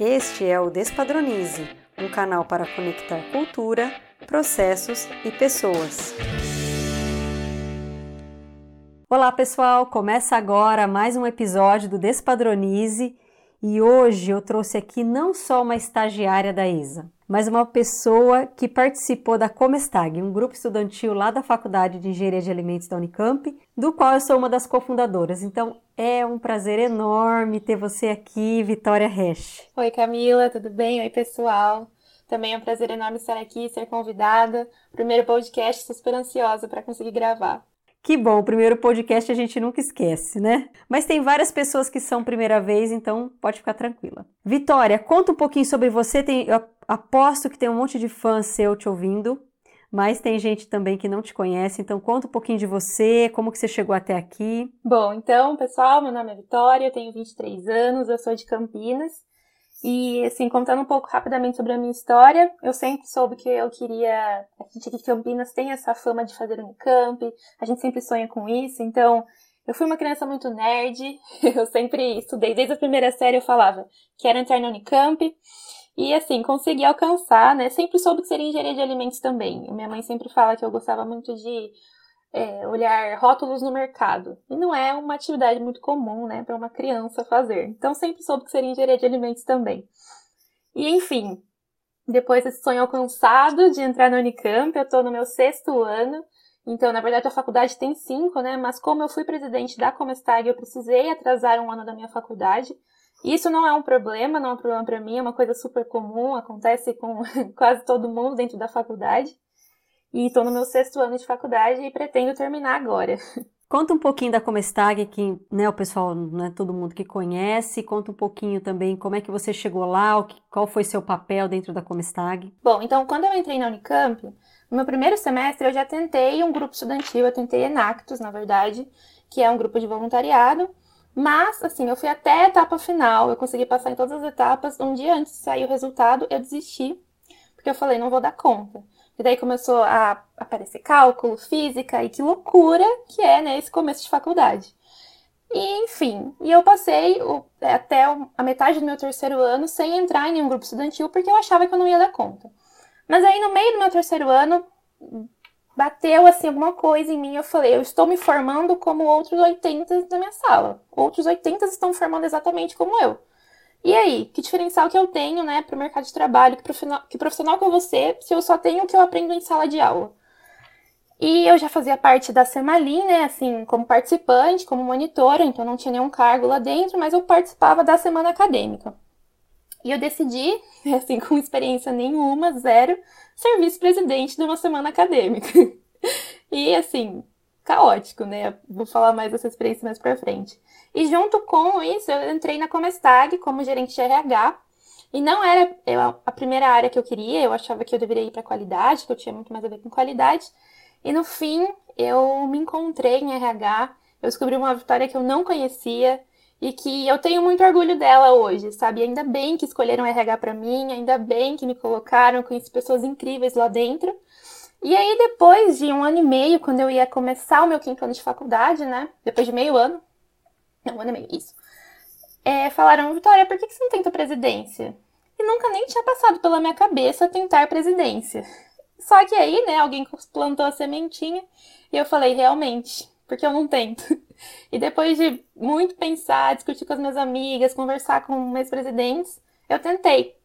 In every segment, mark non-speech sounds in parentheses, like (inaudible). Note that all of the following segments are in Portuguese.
Este é o Despadronize, um canal para conectar cultura, processos e pessoas. Olá, pessoal! Começa agora mais um episódio do Despadronize e hoje eu trouxe aqui não só uma estagiária da ESA, mas uma pessoa que participou da Comestag, um grupo estudantil lá da Faculdade de Engenharia de Alimentos da Unicamp, do qual eu sou uma das cofundadoras. Então é um prazer enorme ter você aqui, Vitória Resch. Oi, Camila, tudo bem? Oi, pessoal. Também é um prazer enorme estar aqui, ser convidada. Primeiro podcast, estou super ansiosa para conseguir gravar. Que bom, o primeiro podcast a gente nunca esquece, né? Mas tem várias pessoas que são primeira vez, então pode ficar tranquila. Vitória, conta um pouquinho sobre você. Tem, eu aposto que tem um monte de fãs seu te ouvindo, mas tem gente também que não te conhece, então conta um pouquinho de você, como que você chegou até aqui. Bom, então, pessoal, meu nome é Vitória, eu tenho 23 anos, eu sou de Campinas e, assim, contando um pouco rapidamente sobre a minha história, eu sempre soube que eu queria. A gente aqui de Campinas tem essa fama de fazer Unicamp, a gente sempre sonha com isso, então. Eu fui uma criança muito nerd, (laughs) eu sempre estudei, desde a primeira série eu falava que era entrar na Unicamp, e assim, consegui alcançar, né? Sempre soube que seria engenharia de alimentos também. Minha mãe sempre fala que eu gostava muito de é, olhar rótulos no mercado. E não é uma atividade muito comum, né, para uma criança fazer. Então sempre soube que seria engenharia de alimentos também. E enfim, depois desse sonho alcançado de entrar na Unicamp, eu estou no meu sexto ano. Então, na verdade, a faculdade tem cinco, né? Mas como eu fui presidente da Comestag, eu precisei atrasar um ano da minha faculdade. Isso não é um problema, não é um problema para mim, é uma coisa super comum, acontece com (laughs) quase todo mundo dentro da faculdade. E estou no meu sexto ano de faculdade e pretendo terminar agora. (laughs) Conta um pouquinho da Comestag, que né, o pessoal não é todo mundo que conhece. Conta um pouquinho também como é que você chegou lá, qual foi seu papel dentro da Comestag. Bom, então quando eu entrei na Unicamp, no meu primeiro semestre eu já tentei um grupo estudantil, eu tentei Enactus, na verdade, que é um grupo de voluntariado. Mas, assim, eu fui até a etapa final, eu consegui passar em todas as etapas. Um dia antes de sair o resultado, eu desisti, porque eu falei, não vou dar conta. E daí começou a aparecer cálculo, física, e que loucura que é, né, esse começo de faculdade. E, enfim, e eu passei o, é, até a metade do meu terceiro ano sem entrar em nenhum grupo estudantil, porque eu achava que eu não ia dar conta. Mas aí, no meio do meu terceiro ano, bateu, assim, alguma coisa em mim, eu falei, eu estou me formando como outros 80 da minha sala. Outros 80 estão formando exatamente como eu. E aí, que diferencial que eu tenho, né, para o mercado de trabalho? Que profissional, que profissional que eu vou ser se eu só tenho o que eu aprendo em sala de aula? E eu já fazia parte da Semalim, né, assim, como participante, como monitora, então não tinha nenhum cargo lá dentro, mas eu participava da semana acadêmica. E eu decidi, (laughs) assim, com experiência nenhuma, zero, ser vice-presidente de uma semana acadêmica. (laughs) e, assim, caótico, né? Vou falar mais dessa experiência mais pra frente. E junto com isso, eu entrei na Comestag como gerente de RH. E não era a primeira área que eu queria, eu achava que eu deveria ir para qualidade, que eu tinha muito mais a ver com qualidade. E no fim, eu me encontrei em RH, eu descobri uma vitória que eu não conhecia e que eu tenho muito orgulho dela hoje, sabe? Ainda bem que escolheram RH para mim, ainda bem que me colocaram, conheci pessoas incríveis lá dentro. E aí, depois de um ano e meio, quando eu ia começar o meu quinto ano de faculdade, né? Depois de meio ano, não, um ano e meio, isso. É, falaram, Vitória, por que, que você não tenta presidência? E nunca nem tinha passado pela minha cabeça tentar presidência. Só que aí, né, alguém plantou a sementinha e eu falei, realmente, porque eu não tento. (laughs) E depois de muito pensar, discutir com as minhas amigas, conversar com meus presidentes, eu tentei.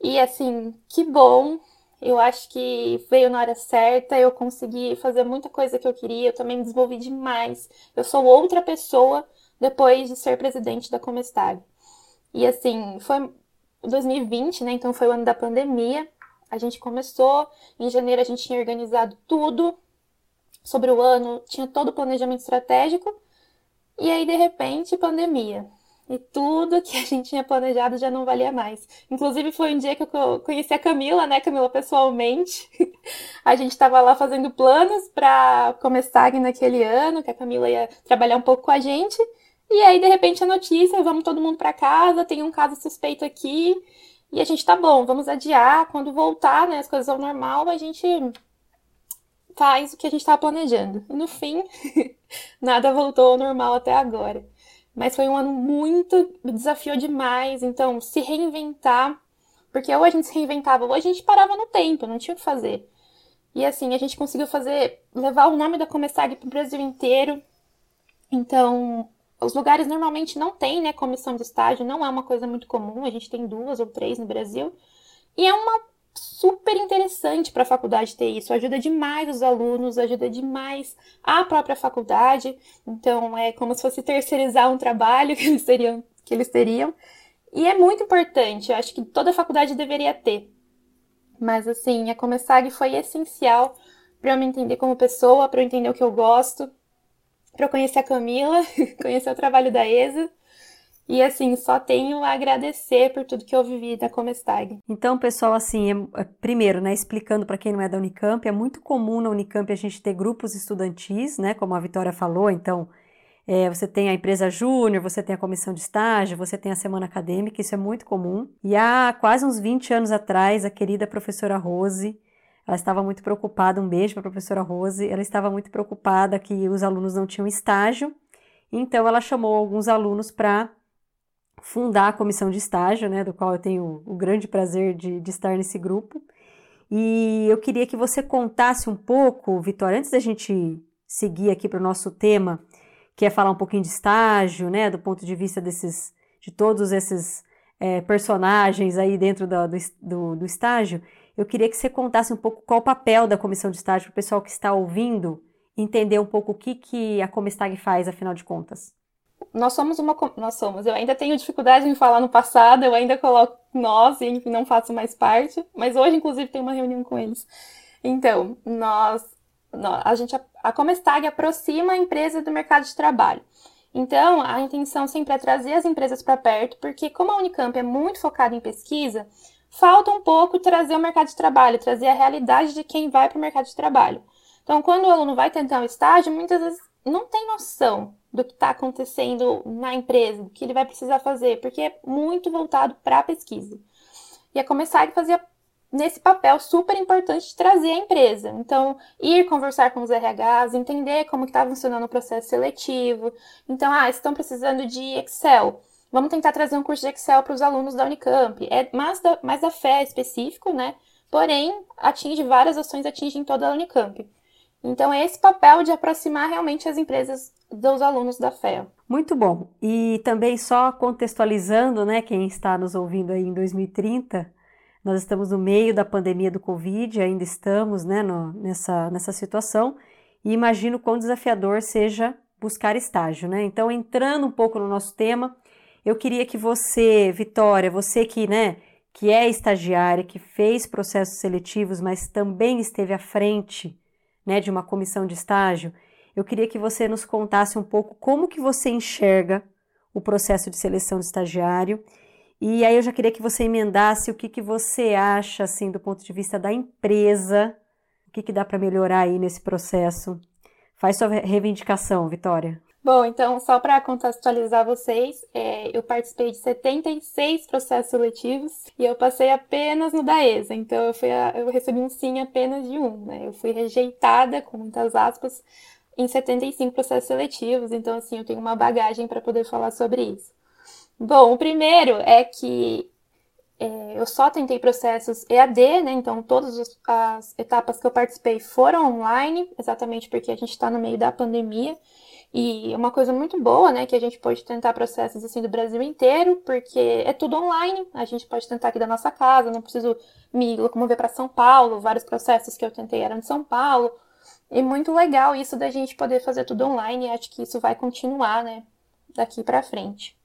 E assim, que bom eu acho que veio na hora certa, eu consegui fazer muita coisa que eu queria, eu também me desenvolvi demais. Eu sou outra pessoa depois de ser presidente da Comestag. E assim, foi 2020, né? Então foi o ano da pandemia. A gente começou, em janeiro a gente tinha organizado tudo sobre o ano, tinha todo o planejamento estratégico. E aí, de repente, pandemia e tudo que a gente tinha planejado já não valia mais. Inclusive, foi um dia que eu conheci a Camila, né, Camila, pessoalmente. (laughs) a gente estava lá fazendo planos para começar naquele ano, que a Camila ia trabalhar um pouco com a gente. E aí, de repente, a notícia: vamos todo mundo para casa, tem um caso suspeito aqui. E a gente tá bom, vamos adiar. Quando voltar, né, as coisas ao normal, a gente faz o que a gente estava planejando. E no fim, (laughs) nada voltou ao normal até agora. mas foi um ano muito, desafiou demais, então se reinventar, porque ou a gente se reinventava ou a gente parava no tempo, não tinha o que fazer. E assim, a gente conseguiu fazer, levar o nome da Comessag para o Brasil inteiro. Então, os lugares normalmente não têm, né, comissão de estágio, não é uma coisa muito comum, a gente tem duas ou três no Brasil. E é uma super interessante para a faculdade ter isso, ajuda demais os alunos, ajuda demais a própria faculdade. Então, é como se fosse terceirizar um trabalho (laughs) que eles teriam, que eles teriam. E é muito importante, eu acho que toda faculdade deveria ter. Mas assim, a Comessag foi essencial para eu me entender como pessoa, para eu entender o que eu gosto, para eu conhecer a Camila, (laughs) conhecer o trabalho da ESA. E assim, só tenho a agradecer por tudo que eu vivi da Comestag. Então, pessoal, assim, é, é primeiro, né, explicando para quem não é da Unicamp, é muito comum na Unicamp a gente ter grupos estudantis, né, como a Vitória falou, então, é, você tem a empresa júnior, você tem a comissão de estágio, você tem a semana acadêmica, isso é muito comum. E há quase uns 20 anos atrás, a querida professora Rose, ela estava muito preocupada, um beijo para a professora Rose, ela estava muito preocupada que os alunos não tinham estágio, então ela chamou alguns alunos para fundar a comissão de estágio, né, do qual eu tenho o grande prazer de, de estar nesse grupo. E eu queria que você contasse um pouco, Vitória, antes da gente seguir aqui para o nosso tema, que é falar um pouquinho de estágio, né, do ponto de vista desses, de todos esses é, personagens aí dentro do, do, do, estágio, eu queria que você contasse um pouco qual o papel da comissão de estágio para o pessoal que está ouvindo entender um pouco o que, que a Comestag faz, afinal de contas nós somos uma. Nós somos. Eu ainda tenho dificuldade em falar no passado, eu ainda coloco nós e não faço mais parte, mas hoje, inclusive, tem uma reunião com eles. Então, nós. nós a gente. A Comestag aproxima a empresa do mercado de trabalho. Então, a intenção sempre é trazer as empresas para perto, porque como a Unicamp é muito focada em pesquisa, falta um pouco trazer o mercado de trabalho, trazer a realidade de quem vai para o mercado de trabalho. Então, quando o aluno vai tentar um estágio, muitas vezes não tem noção do que está acontecendo na empresa, do que ele vai precisar fazer, porque é muito voltado para a pesquisa. E a Comessag fazia nesse papel super importante de trazer a empresa. Então, ir conversar com os RHs, entender como está funcionando o processo seletivo. Então, ah, estão precisando de Excel. Vamos tentar trazer um curso de Excel para os alunos da Unicamp. É mais da, mais da fé específico, né? Porém, atinge várias ações, atinge em toda a Unicamp. Então, é esse papel de aproximar realmente as empresas dos alunos da FEA. Muito bom. E também só contextualizando, né, quem está nos ouvindo aí em 2030, nós estamos no meio da pandemia do Covid, ainda estamos, né, no, nessa, nessa situação, e imagino quão desafiador seja buscar estágio, né? Então, entrando um pouco no nosso tema, eu queria que você, Vitória, você que, né, que é estagiária, que fez processos seletivos, mas também esteve à frente né, de uma comissão de estágio, eu queria que você nos contasse um pouco como que você enxerga o processo de seleção de estagiário. E aí eu já queria que você emendasse o que, que você acha, assim, do ponto de vista da empresa, o que, que dá para melhorar aí nesse processo. Faz sua reivindicação, Vitória. Bom, então, só para contextualizar vocês, é, eu participei de 76 processos seletivos e eu passei apenas no da ESA, então eu, fui a, eu recebi um sim apenas de um, né? Eu fui rejeitada, com muitas aspas, em 75 processos seletivos, então, assim, eu tenho uma bagagem para poder falar sobre isso. Bom, o primeiro é que é, eu só tentei processos EAD, né? Então, todas as etapas que eu participei foram online, exatamente porque a gente está no meio da pandemia. E uma coisa muito boa, né, que a gente pode tentar processos assim do Brasil inteiro, porque é tudo online, a gente pode tentar aqui da nossa casa, não preciso me locomover para São Paulo, vários processos que eu tentei eram de São Paulo. E muito legal isso da gente poder fazer tudo online, acho que isso vai continuar, né, daqui para frente.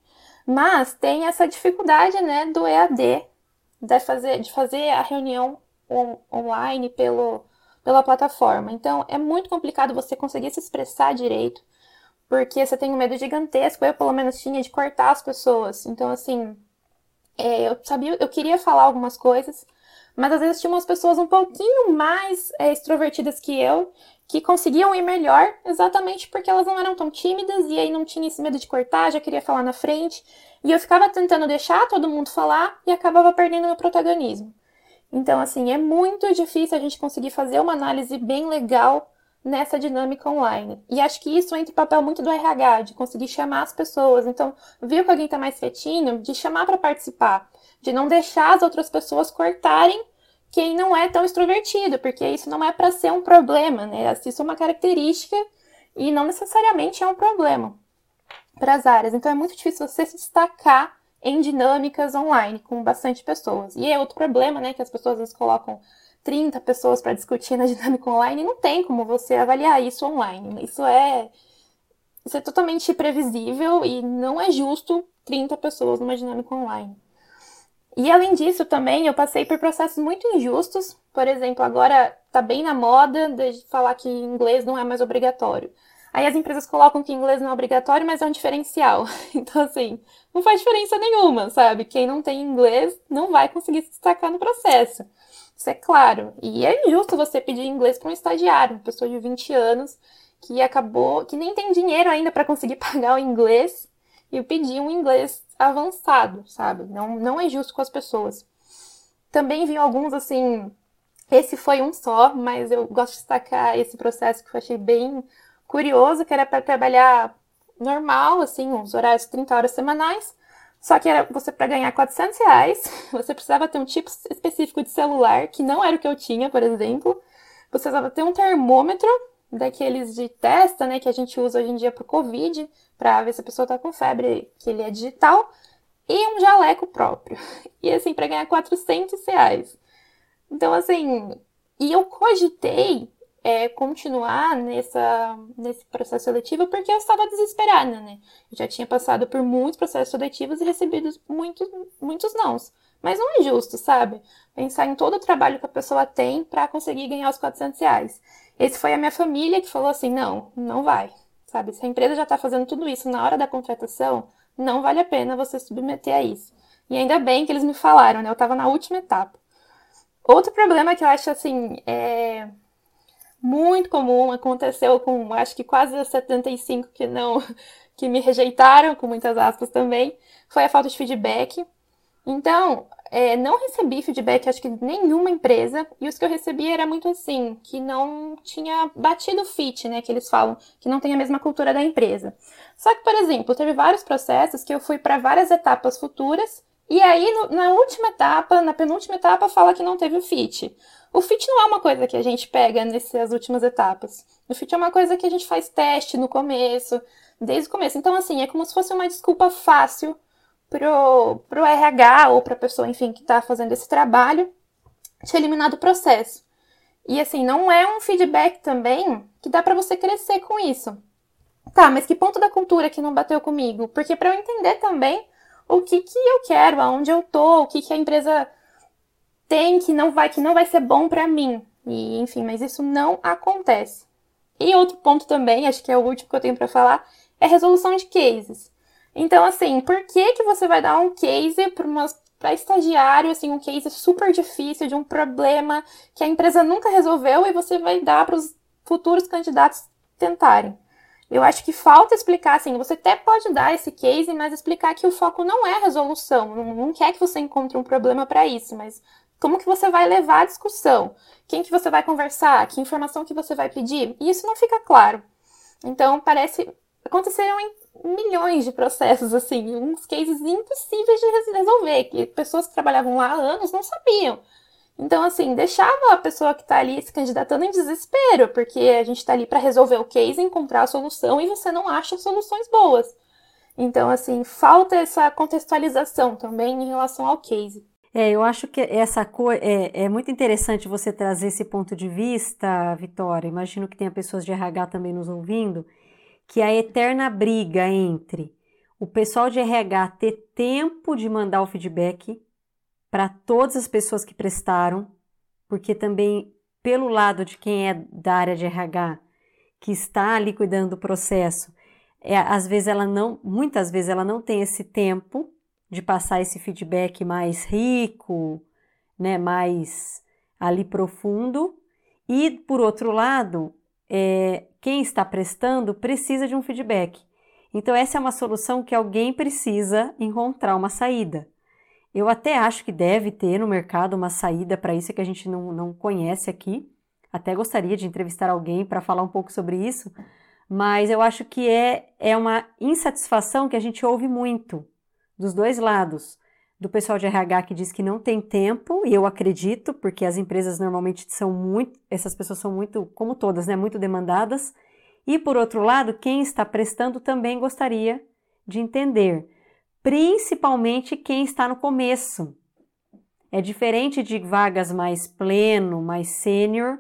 Mas tem essa dificuldade, né, do EAD, de fazer, de fazer a reunião on, online pelo, pela plataforma. Então, é muito complicado você conseguir se expressar direito porque você tem um medo gigantesco, eu pelo menos tinha, de cortar as pessoas. Então, assim, é, eu sabia, eu queria falar algumas coisas, mas às vezes tinha umas pessoas um pouquinho mais é, extrovertidas que eu, que conseguiam ir melhor, exatamente porque elas não eram tão tímidas e aí não tinha esse medo de cortar, já queria falar na frente. E eu ficava tentando deixar todo mundo falar e acabava perdendo meu protagonismo. Então, assim, é muito difícil a gente conseguir fazer uma análise bem legal nessa dinâmica online. E acho que isso entra o papel muito do RH, de conseguir chamar as pessoas. Então, viu que alguém está mais quietinho, de chamar para participar, de não deixar as outras pessoas cortarem quem não é tão extrovertido, porque isso não é para ser um problema, né? Isso é uma característica e não necessariamente é um problema para as áreas. Então, é muito difícil você se destacar em dinâmicas online com bastante pessoas. E é outro problema, né, que as pessoas às vezes colocam 30 pessoas para discutir na (laughs) dinâmica online, não tem como você avaliar isso online. Isso é isso é totalmente previsível e não é justo 30 pessoas numa dinâmica online. E além disso, também eu passei por processos muito injustos. Por exemplo, agora tá bem na moda de falar que inglês não é mais obrigatório. Aí as empresas colocam que inglês não é obrigatório, mas é um diferencial. (laughs) Então, assim, não faz diferença nenhuma, sabe? Quem não tem inglês não vai conseguir se destacar no processo. Isso é claro. E é injusto você pedir inglês para um estagiário, uma pessoa de 20 anos que acabou, que nem tem dinheiro ainda para conseguir (laughs) pagar o inglês e pedir um inglês avançado, sabe? Não, não é justo com as pessoas. Também vi alguns assim. Esse foi um só, mas eu gosto de destacar esse processo que eu achei bem curioso, que era para trabalhar normal, assim, uns horários 30 horas semanais, só que era você para ganhar 400 reais, (laughs) você precisava ter um tipo específico de celular, que não era o que eu tinha, por exemplo. Você precisava ter um termômetro, daqueles de testa, né, que a gente usa hoje em dia para o Covid, para ver se a pessoa está com febre, que ele é digital, e um jaleco próprio. (laughs) E assim, para ganhar 400 reais. Então, assim, e eu cogitei é, continuar nessa, nesse processo seletivo porque eu estava desesperada, né? Eu já tinha passado por muitos processos seletivos e recebido muitos, muitos nãos. Mas não é justo, sabe? Pensar em todo o trabalho que a pessoa tem para conseguir ganhar os 400 reais. Esse foi a minha família que falou assim: não, não vai. Sabe? Se a empresa já está fazendo tudo isso na hora da contratação, não vale a pena você submeter a isso. E ainda bem que eles me falaram, né? Eu estava na última etapa. Outro problema que eu acho assim, é, muito comum, aconteceu com acho que quase 75 que não (laughs) que me rejeitaram, com muitas aspas também, foi a falta de feedback. Então, é, não recebi feedback, acho que nenhuma empresa, e os que eu recebi era muito assim, que não tinha batido fit, né, que eles falam, que não tem a mesma cultura da empresa. Só que, por exemplo, teve vários processos que eu fui para várias etapas futuras, e aí no, na última etapa, na penúltima etapa, fala que não teve o fit. O fit não é uma coisa que a gente pega nessas últimas etapas. O fit é uma coisa que a gente faz teste no começo, desde o começo. Então, assim, é como se fosse uma desculpa fácil pro, pro RH ou pra pessoa, enfim, que tá fazendo esse trabalho de eliminar do processo. E, assim, não é um feedback também que dá para você crescer com isso. Tá, mas que ponto da cultura que não bateu comigo? Porque para eu entender também o que que eu quero, aonde eu tô, o que que a empresa tem que não vai que não vai ser bom para mim. E enfim, mas isso não acontece. E outro ponto também, acho que é o último que eu tenho para falar, é resolução de cases. Então, assim, por que que você vai dar um case para estagiário, assim, um case super difícil de um problema que a empresa nunca resolveu e você vai dar para os futuros candidatos tentarem? Eu acho que falta explicar, assim, você até pode dar esse case, mas explicar que o foco não é resolução, não, não quer que você encontre um problema para isso, mas como que você vai levar a discussão? Quem que você vai conversar? Que informação que você vai pedir? E isso não fica claro. Então, parece... Aconteceram milhões de processos, assim, uns cases impossíveis de resolver, que pessoas que trabalhavam lá há anos não sabiam. Então, assim, deixava a pessoa que está ali se candidatando em desespero, porque a gente está ali para resolver o case, encontrar a solução e você não acha soluções boas. Então, assim, falta essa contextualização também em relação ao case. É, eu acho que essa coisa é, é muito interessante você trazer esse ponto de vista, Vitória. Imagino que tenha pessoas de RH também nos ouvindo, que a eterna briga entre o pessoal de RH ter tempo de mandar o feedback para todas as pessoas que prestaram, porque também pelo lado de quem é da área de RH, que está ali cuidando do processo, é, às vezes ela não, muitas vezes ela não tem esse tempo de passar esse feedback mais rico, né, mais ali profundo. E, por outro lado, é, quem está prestando precisa de um feedback. Então, essa é uma solução que alguém precisa encontrar uma saída. Eu até acho que deve ter no mercado uma saída para isso que a gente não, não conhece aqui. até gostaria de entrevistar alguém para falar um pouco sobre isso, mas eu acho que é, é uma insatisfação que a gente ouve muito dos dois lados. Do pessoal de RH que diz que não tem tempo, e eu acredito, porque as empresas normalmente são muito, essas pessoas são muito, como todas, né, muito demandadas. E por outro lado, quem está prestando também gostaria de entender, principalmente quem está no começo. É diferente de vagas mais pleno, mais sênior,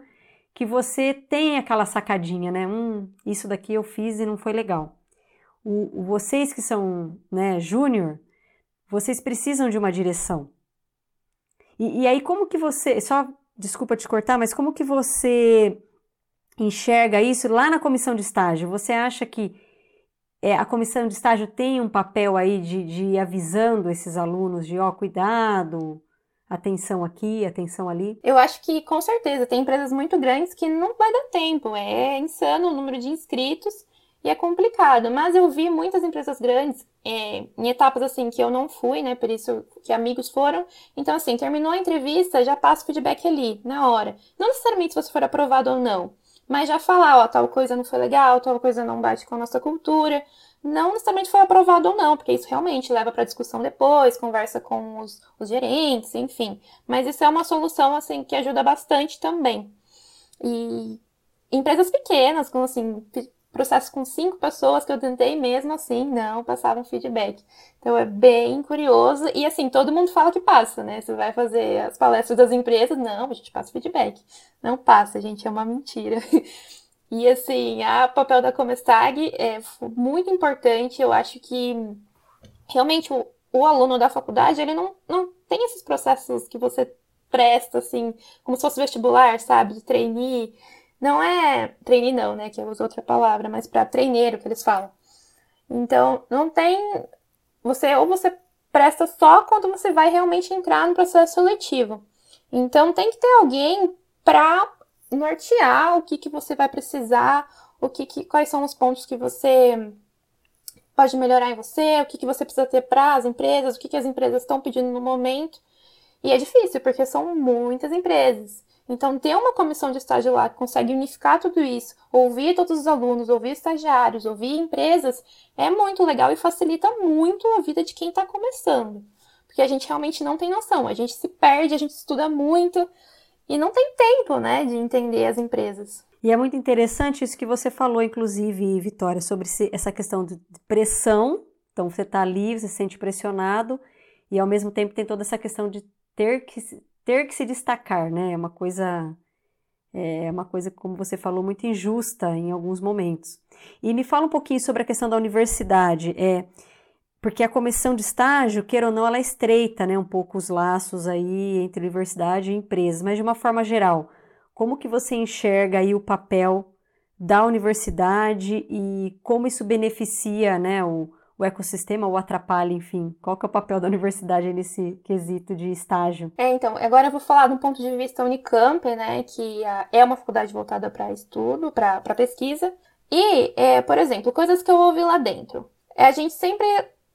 que você tem aquela sacadinha, né? Hum, isso daqui eu fiz e não foi legal. O, vocês que são né, júnior, vocês precisam de uma direção. E, e aí, como que você. Só desculpa te cortar, mas como que você enxerga isso lá na comissão de estágio? Você acha que é, a comissão de estágio tem um papel aí de, de ir avisando esses alunos de, ó, cuidado, atenção aqui, atenção ali? Eu acho que com certeza tem empresas muito grandes que não vai dar tempo, é insano o número de inscritos e é complicado. Mas eu vi muitas empresas grandes é, em etapas assim que eu não fui, né? Por isso que amigos foram. Então, assim, terminou a entrevista, já passa o feedback ali, na hora. Não necessariamente se você for aprovado ou não, mas já falar, ó, tal coisa não foi legal, tal coisa não bate com a nossa cultura não necessariamente foi aprovado ou não, porque isso realmente leva para discussão depois, conversa com os, os, gerentes, enfim. Mas isso é uma solução assim que ajuda bastante também. E empresas pequenas, com assim, processos com cinco pessoas que eu tentei mesmo assim, não passavam feedback. Então é bem curioso e assim, todo mundo fala que passa, né? Você vai fazer as palestras das empresas, não, a gente passa feedback. Não passa, gente, é uma mentira. (laughs) E assim, a papel da Comestag é muito importante. Eu acho que realmente o, o aluno da faculdade, ele não, não tem esses processos que você presta, assim, como se fosse vestibular, sabe? De trainee. Não é trainee não, né? Que eu uso outra palavra, mas para treineiro que eles falam. Então, não tem. Você ou você presta só quando você vai realmente entrar no processo seletivo. Então, tem que ter alguém para nortear o que, que você vai precisar, o que, que quais são os pontos que você pode melhorar em você, o que, que você precisa ter para as empresas, o que, que as empresas estão pedindo no momento. E é difícil, porque são muitas empresas. Então, ter uma comissão de estágio lá que consegue unificar tudo isso, ouvir todos os alunos, ouvir estagiários, ouvir empresas, é muito legal e facilita muito a vida de quem está começando. Porque a gente realmente não tem noção, a gente se perde, a gente estuda muito, e não tem tempo, né, de entender as empresas. E é muito interessante isso que você falou, inclusive, Vitória, sobre essa questão de pressão. Então, você está ali, você se sente pressionado, e ao mesmo tempo tem toda essa questão de ter que, ter que se destacar, né? É uma coisa, é uma coisa, como você falou, muito injusta em alguns momentos. E me fala um pouquinho sobre a questão da universidade. É, porque a comissão de estágio, queira ou não, ela estreita né, um pouco os laços aí entre universidade e empresas, mas de uma forma geral, como que você enxerga aí o papel da universidade e como isso beneficia né, o, o ecossistema ou atrapalha, enfim? Qual que é o papel da universidade nesse quesito de estágio? É, então, agora eu vou falar do ponto de vista Unicamp, né, que é uma faculdade voltada para estudo, para pesquisa. E, é, por exemplo, coisas que eu ouvi lá dentro. É, a gente sempre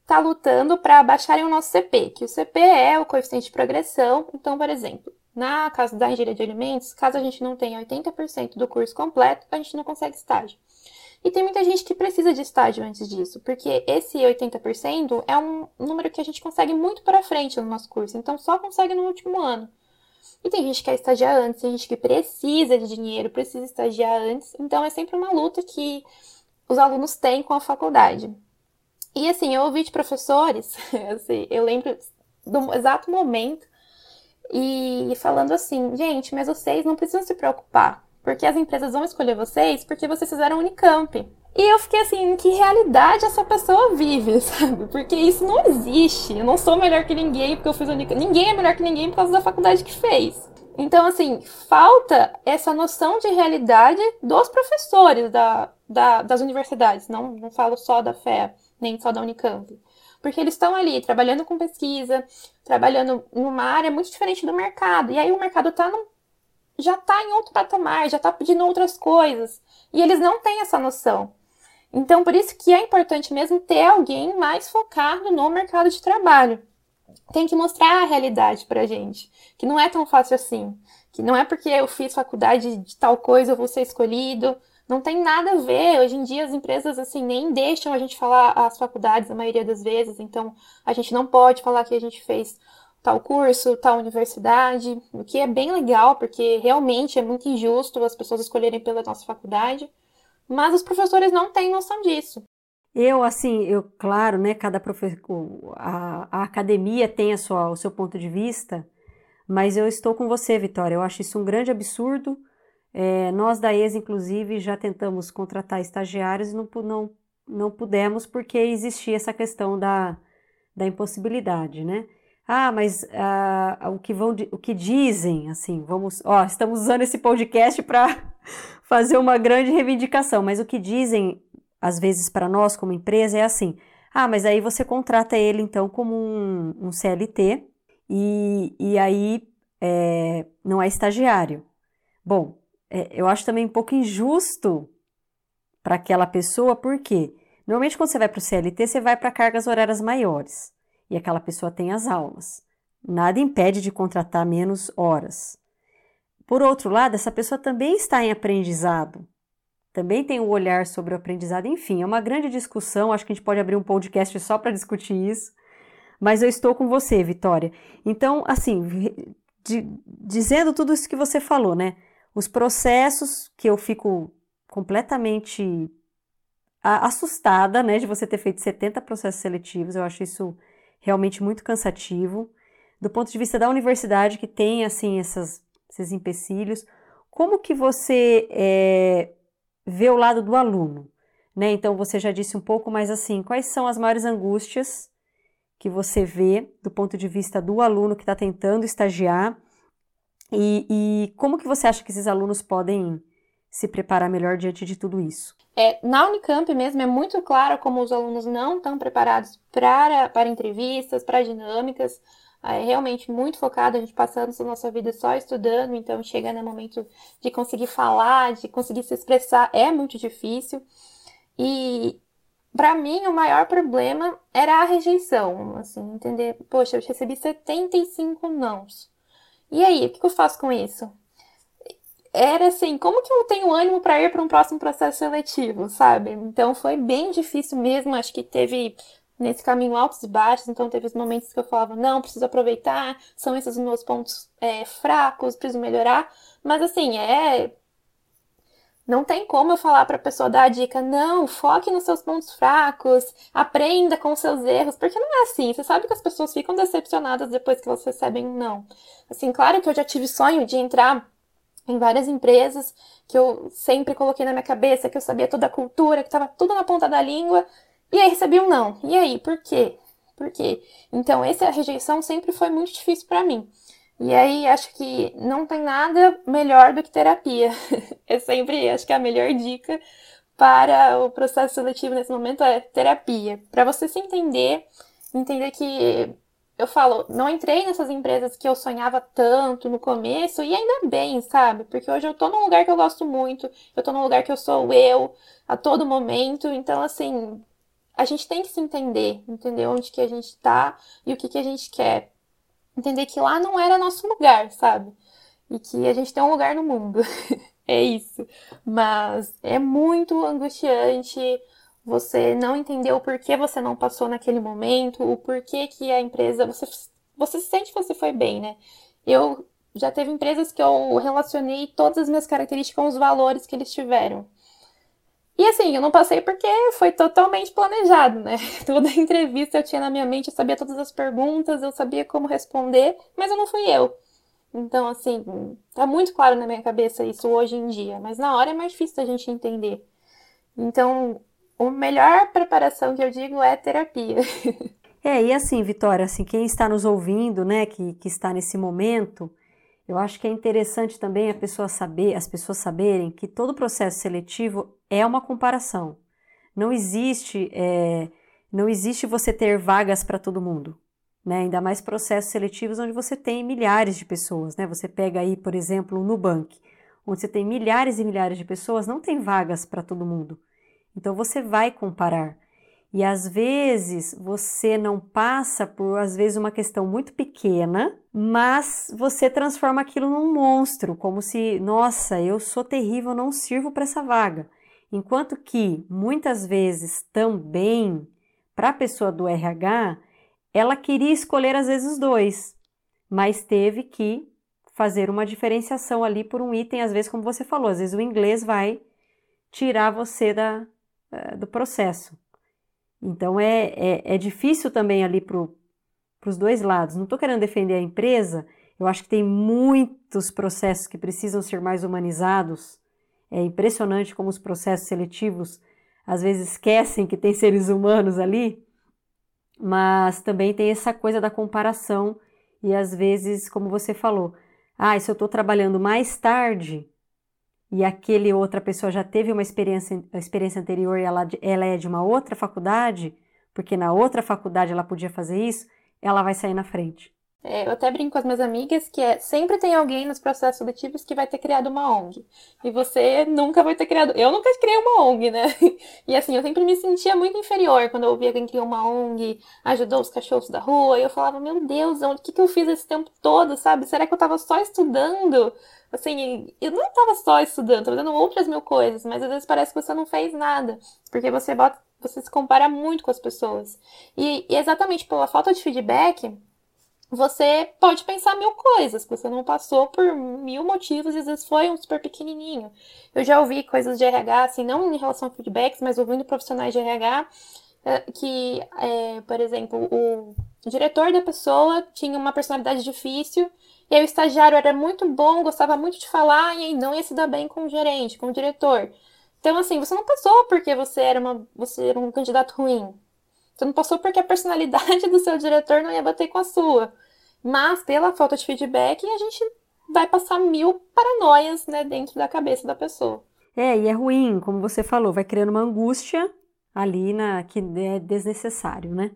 está lutando para baixarem o nosso CP, que o CP é o coeficiente de progressão. Então, por exemplo, na casa da engenharia de alimentos, caso a gente não tenha 80% do curso completo, a gente não consegue estágio. E tem muita gente que precisa de estágio antes disso, porque esse 80% é um número que a gente consegue muito para frente no nosso curso, então só consegue no último ano. E tem gente que quer estagiar antes, tem gente que precisa de dinheiro, precisa estagiar antes, então é sempre uma luta que os alunos têm com a faculdade. E assim, eu ouvi de professores, (laughs) assim, eu lembro do exato momento, e falando assim, gente, mas vocês não precisam se preocupar, porque as empresas vão escolher vocês porque vocês fizeram Unicamp. E eu fiquei assim, em que realidade essa pessoa vive, (laughs) sabe? Porque isso não existe. Eu não sou melhor que ninguém porque eu fiz Unicamp. Ninguém é melhor que ninguém por causa da faculdade que fez. Então, assim, falta essa noção de realidade dos professores da, da, das universidades. Não, não falo só da FEA nem só da Unicamp. Porque eles estão ali trabalhando com pesquisa, trabalhando numa área muito diferente do mercado. E aí o mercado tá num, já está em outro patamar, já está pedindo outras coisas. E eles não têm essa noção. Então, por isso que é importante mesmo ter alguém mais focado no mercado de trabalho. tem que mostrar a realidade pra gente, que não é tão fácil assim, que não é porque eu fiz faculdade de tal coisa eu vou ser escolhido, não tem nada a ver. Hoje em dia as empresas assim nem deixam a gente falar as faculdades a maioria das vezes, então a gente não pode falar que a gente fez tal curso, tal universidade, o que é bem legal, porque realmente é muito injusto as pessoas escolherem pela nossa faculdade, mas os professores não têm noção disso. Eu, assim, eu, claro, né, cada professor, a, a academia tem a sua, o seu ponto de vista, mas eu estou com você, Vitória, eu acho isso um grande absurdo, é, nós da ESA, inclusive, já tentamos contratar estagiários e não, não, não pudemos porque existia essa questão da, da impossibilidade, né? Ah, mas ah, o, que vão, o que dizem, assim, vamos, ó, estamos usando esse podcast para (laughs) fazer uma grande reivindicação, mas o que dizem, às vezes, para nós como empresa é assim, ah, mas aí você contrata ele, então, como um, um CLT e, e aí é, não é estagiário. Bom, é, eu acho também um pouco injusto para aquela pessoa, porque normalmente quando você vai para o CLT, você vai para cargas horárias maiores e aquela pessoa tem as aulas. Nada impede de contratar menos horas. Por outro lado, essa pessoa também está em aprendizado, também tem um olhar sobre o aprendizado, enfim, é uma grande discussão. Acho que a gente pode abrir um podcast só para discutir isso. Mas eu estou com você, Vitória. Então, assim, de, dizendo tudo isso que você falou, né? Os processos que eu fico completamente assustada, né, de você ter feito 70 processos seletivos, eu acho isso realmente muito cansativo. Do ponto de vista da universidade, que tem, assim, essas, esses empecilhos, como que você é, vê o lado do aluno? Né? Então, você já disse um pouco, mas assim, quais são as maiores angústias que você vê do ponto de vista do aluno que está tentando estagiar e, e, como que você acha que esses alunos podem se preparar melhor diante de tudo isso? É, na Unicamp mesmo é muito claro como os alunos não estão preparados para, para entrevistas, para dinâmicas. É realmente muito focado, a gente passando a nossa vida só estudando, então chega no momento de conseguir falar, de conseguir se expressar, é muito difícil. E para mim o maior problema era a rejeição, assim, entender, poxa, eu recebi 75 nãos. E aí, o que eu faço com isso? Era assim, como que eu tenho ânimo para ir para um próximo processo seletivo, sabe? Então foi bem difícil mesmo. Acho que teve nesse caminho altos e baixos, então teve os momentos que eu falava, não, preciso aproveitar, são esses os meus pontos é, fracos, preciso melhorar. Mas assim, é não tem como eu falar para a pessoa dar a dica, não, foque nos seus pontos fracos, aprenda com os seus erros, porque não é assim. Você sabe que as pessoas ficam decepcionadas depois que elas recebem um não. Assim, claro que eu já tive sonho de entrar em várias empresas, que eu sempre coloquei na minha cabeça, que eu sabia toda a cultura, que estava tudo na ponta da língua, e aí recebi um não. E aí, por quê? Por quê? Então, essa rejeição sempre foi muito difícil para mim. E aí acho que não tem nada melhor do que terapia. (laughs) é sempre, acho que a melhor dica para o processo seletivo nesse momento é terapia. Para você se entender, entender que eu falo, não entrei nessas empresas que eu sonhava tanto no começo, e ainda bem, sabe? Porque hoje eu tô num lugar que eu gosto muito, eu tô num lugar que eu sou eu a todo momento, então assim, a gente tem que se entender, entender onde que a gente tá e o que que a gente quer entender que lá não era nosso lugar, sabe? E que a gente tem um lugar no mundo. (laughs) é isso. Mas é muito angustiante você não entender o porquê você não passou naquele momento, o porquê que a empresa. Você, você sente que você foi bem, né? Eu já teve empresas que eu relacionei todas as minhas características com os valores que eles tiveram. E assim, eu não passei porque foi totalmente planejado, né? (laughs) Toda entrevista eu tinha na minha mente, eu sabia todas as perguntas, eu sabia como responder, mas eu não fui eu. Então, assim, tá muito claro na minha cabeça isso hoje em dia, mas na hora é mais difícil a gente entender. Então, a melhor preparação que eu digo é terapia. (laughs) É, e assim, Vitória, assim, quem está nos ouvindo, né, que, que está nesse momento, eu acho que é interessante também a pessoa saber, as pessoas saberem que todo processo seletivo é uma comparação. Não existe, é, não existe você ter vagas para todo mundo. Né? Ainda mais processos seletivos onde você tem milhares de pessoas. Né? Você pega aí, por exemplo, o Nubank, onde você tem milhares e milhares de pessoas, não tem vagas para todo mundo. Então você vai comparar. E às vezes você não passa por, às vezes, uma questão muito pequena, mas você transforma aquilo num monstro, como se, nossa, eu sou terrível, não sirvo para essa vaga. Enquanto que muitas vezes também, para a pessoa do RH, ela queria escolher às vezes os dois, mas teve que fazer uma diferenciação ali por um item, às vezes, como você falou, às vezes o inglês vai tirar você da, eh, do processo. Então é, é, é difícil também ali para os dois lados. Não estou querendo defender a empresa, eu acho que tem muitos processos que precisam ser mais humanizados. É impressionante como os processos seletivos às vezes esquecem que tem seres humanos ali, mas também tem essa coisa da comparação e às vezes, como você falou, ah, se eu estou trabalhando mais tarde, e aquele outra pessoa já teve uma experiência, experiência anterior e ela, ela é de uma outra faculdade, porque na outra faculdade ela podia fazer isso, ela vai sair na frente. É, eu até brinco com as minhas amigas que é sempre tem alguém nos processos seletivos que vai ter criado uma ONG. E você nunca vai ter criado. Eu nunca criei uma ONG, né? (laughs) E assim, eu sempre me sentia muito inferior quando eu ouvia alguém criou uma ONG, ajudou os cachorros da rua. E eu falava, meu Deus, o que, que eu fiz esse tempo todo, sabe? Será que eu tava só estudando? Assim, eu não estava só estudando, estava fazendo outras mil coisas, mas às vezes parece que você não fez nada, porque você bota, você se compara muito com as pessoas. E, e exatamente pela falta de feedback, você pode pensar mil coisas, você não passou por mil motivos e às vezes foi um super pequenininho. Eu já ouvi coisas de RH, assim, não em relação a feedbacks, mas ouvindo profissionais de RH, eh, que, é, por exemplo, o diretor da pessoa tinha uma personalidade difícil e aí o estagiário era muito bom, gostava muito de falar e aí não ia se dar bem com o gerente, com o diretor. Então, assim, você não passou porque você era, uma, você era um candidato ruim. Você não passou porque a personalidade (laughs) do seu diretor não ia bater com a sua. Mas, pela falta de feedback, a gente vai passar mil paranoias né, dentro da cabeça da pessoa. É, e é ruim, como você falou, vai criando uma angústia ali na que é desnecessário, né?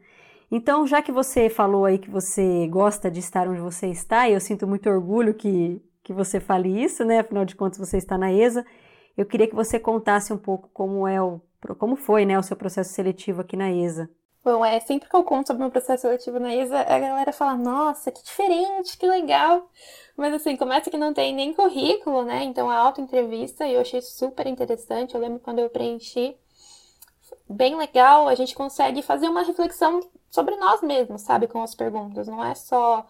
Então, já que você falou aí que você gosta de estar onde você está, e eu sinto muito orgulho que, que você fale isso, né? Afinal de contas, você está na ESA. Eu queria que você contasse um pouco como é o como foi, né, o seu processo seletivo aqui na ESA. Bom, é sempre que eu conto sobre meu processo seletivo na ESA, a galera fala: "Nossa, que diferente, que legal". Mas assim, começa que não tem nem currículo, né? Então a auto-entrevista eu achei super interessante. Eu lembro quando eu preenchi, bem legal, a gente consegue fazer uma reflexão sobre nós mesmos, sabe, com as perguntas. Não é só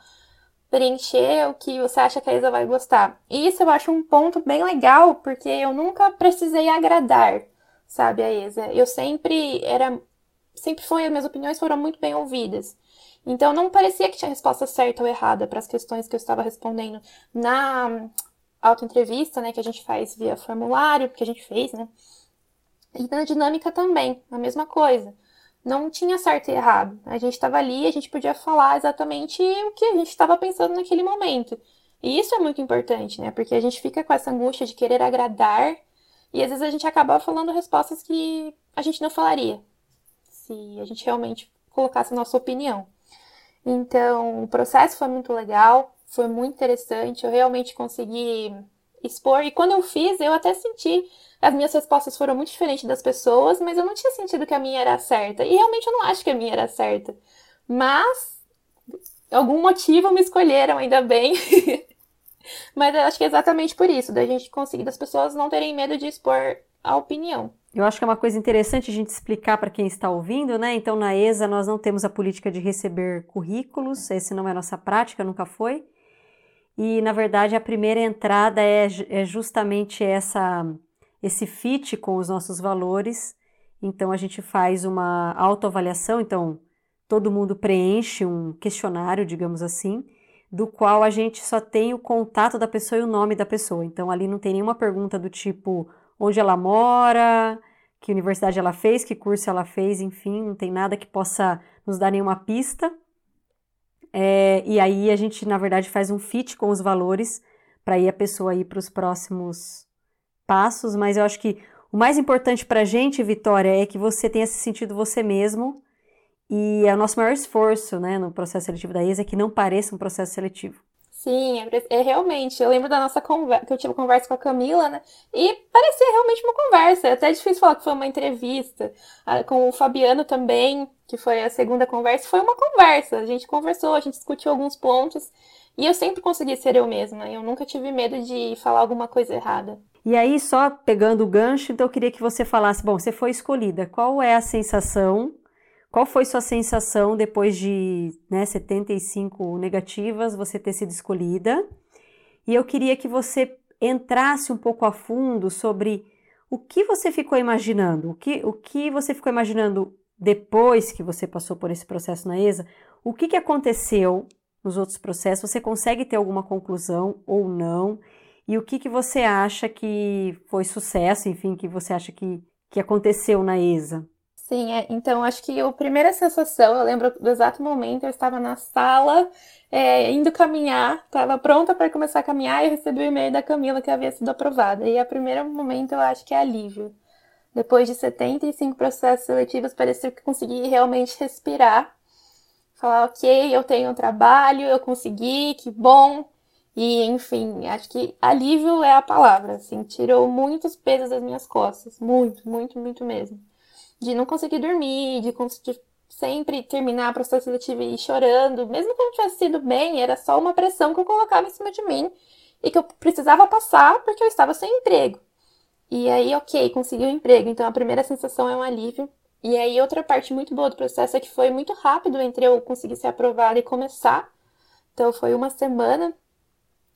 preencher o que você acha que a Isa vai gostar. E isso eu acho um ponto bem legal, porque eu nunca precisei agradar, sabe, a Isa. Eu sempre era sempre foi, as minhas opiniões foram muito bem ouvidas. Então não parecia que tinha resposta certa ou errada para as questões que eu estava respondendo na autoentrevista, né, que a gente faz via formulário, que a gente fez, né? E na dinâmica também, a mesma coisa não tinha certo e errado. A gente estava ali, a gente podia falar exatamente o que a gente estava pensando naquele momento. E isso é muito importante, né? Porque a gente fica com essa angústia de querer agradar e às vezes a gente acaba falando respostas que a gente não falaria se a gente realmente colocasse a nossa opinião. Então, o processo foi muito legal, foi muito interessante, eu realmente consegui expor. E quando eu fiz, eu até senti as minhas respostas foram muito diferentes das pessoas, mas eu não tinha sentido que a minha era certa. E realmente eu não acho que a minha era certa. Mas, algum motivo me escolheram, ainda bem. (laughs) mas eu acho que é exatamente por isso, da gente conseguir das pessoas não terem medo de expor a opinião. Eu acho que é uma coisa interessante a gente explicar para quem está ouvindo, né? Então, na ESA, nós não temos a política de receber currículos, esse não é nossa prática, nunca foi. E, na verdade, a primeira entrada é, é justamente essa esse fit com os nossos valores. Então a gente faz uma autoavaliação, então todo mundo preenche um questionário, digamos assim, do qual a gente só tem o contato da pessoa e o nome da pessoa. Então ali não tem nenhuma pergunta do tipo onde ela mora, que universidade ela fez, que curso ela fez, enfim, não tem nada que possa nos dar nenhuma pista. É, e aí a gente, na verdade, faz um fit com os valores para ir a pessoa ir para os próximos passos, mas eu acho que o mais importante para a gente, Vitória, é que você tenha se sentido você mesmo. E é o nosso maior esforço né, no processo seletivo da ESA é que não pareça um processo seletivo. Sim, é, é, realmente. Eu lembro da nossa conversa, que eu tive conversa com a Camila, né? E parecia realmente uma conversa. É até difícil falar que foi uma entrevista. Com o Fabiano também, que foi a segunda conversa, foi uma conversa. A gente conversou, a gente discutiu alguns pontos. E eu sempre consegui ser eu mesma. Eu nunca tive medo de falar alguma coisa errada. E aí, só pegando o gancho, então eu queria que você falasse: bom, você foi escolhida. Qual é a sensação? Qual foi sua sensação depois de né, 75 negativas você ter sido escolhida? E eu queria que você entrasse um pouco a fundo sobre o que você ficou imaginando, o que, o que você ficou imaginando depois que você passou por esse processo na ESA, o que, que aconteceu nos outros processos, você consegue ter alguma conclusão ou não, e o que, que você acha que foi sucesso, enfim, que você acha que, que aconteceu na ESA? Sim, é, então acho que a primeira sensação, eu lembro do exato momento, eu estava na sala, é, indo caminhar, estava pronta para começar a caminhar e recebi o e-mail da Camila que havia sido aprovada. E a primeiro momento eu acho que é alívio. Depois de 75 processos seletivos, pareceu que consegui realmente respirar. Falar, ok, eu tenho um trabalho, eu consegui, que bom. E, enfim, acho que alívio é a palavra, assim, tirou muitos pesos das minhas costas. Muito, muito, muito mesmo de não conseguir dormir, de, sempre terminar a processo seletivo e ir chorando, mesmo que não tivesse sido bem, era só uma pressão que eu colocava em cima de mim e que eu precisava passar porque eu estava sem emprego. E aí, ok, consegui o um emprego, então a primeira sensação é um alívio. E aí, outra parte muito boa do processo é que foi muito rápido entre eu conseguir ser aprovada e começar. Então, foi uma semana.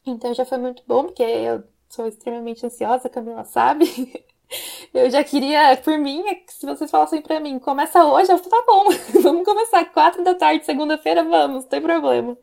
Então, já foi muito bom, porque eu sou extremamente ansiosa, a Camila sabe. (laughs) Eu já queria, por mim, é se vocês falassem pra mim, começa hoje, eu falo, tá bom, (laughs) vamos começar quatro da tarde, segunda-feira, vamos, não tem problema.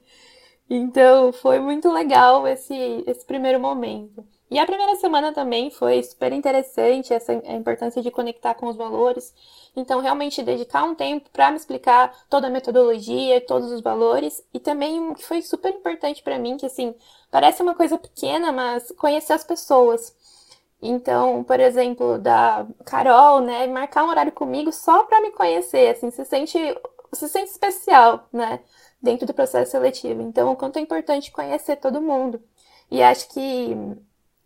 Então, foi muito legal esse, esse primeiro momento. E a primeira semana também foi super interessante, essa a importância de conectar com os valores. Então, realmente dedicar um tempo para me explicar toda a metodologia, todos os valores. E também que foi super importante para mim, que assim, parece uma coisa pequena, mas conhecer as pessoas. Então, por exemplo, da Carol, né, marcar um horário comigo só para me conhecer, assim, se sente, se sente especial, né, dentro do processo seletivo. Então, o quanto é importante conhecer todo mundo. E acho que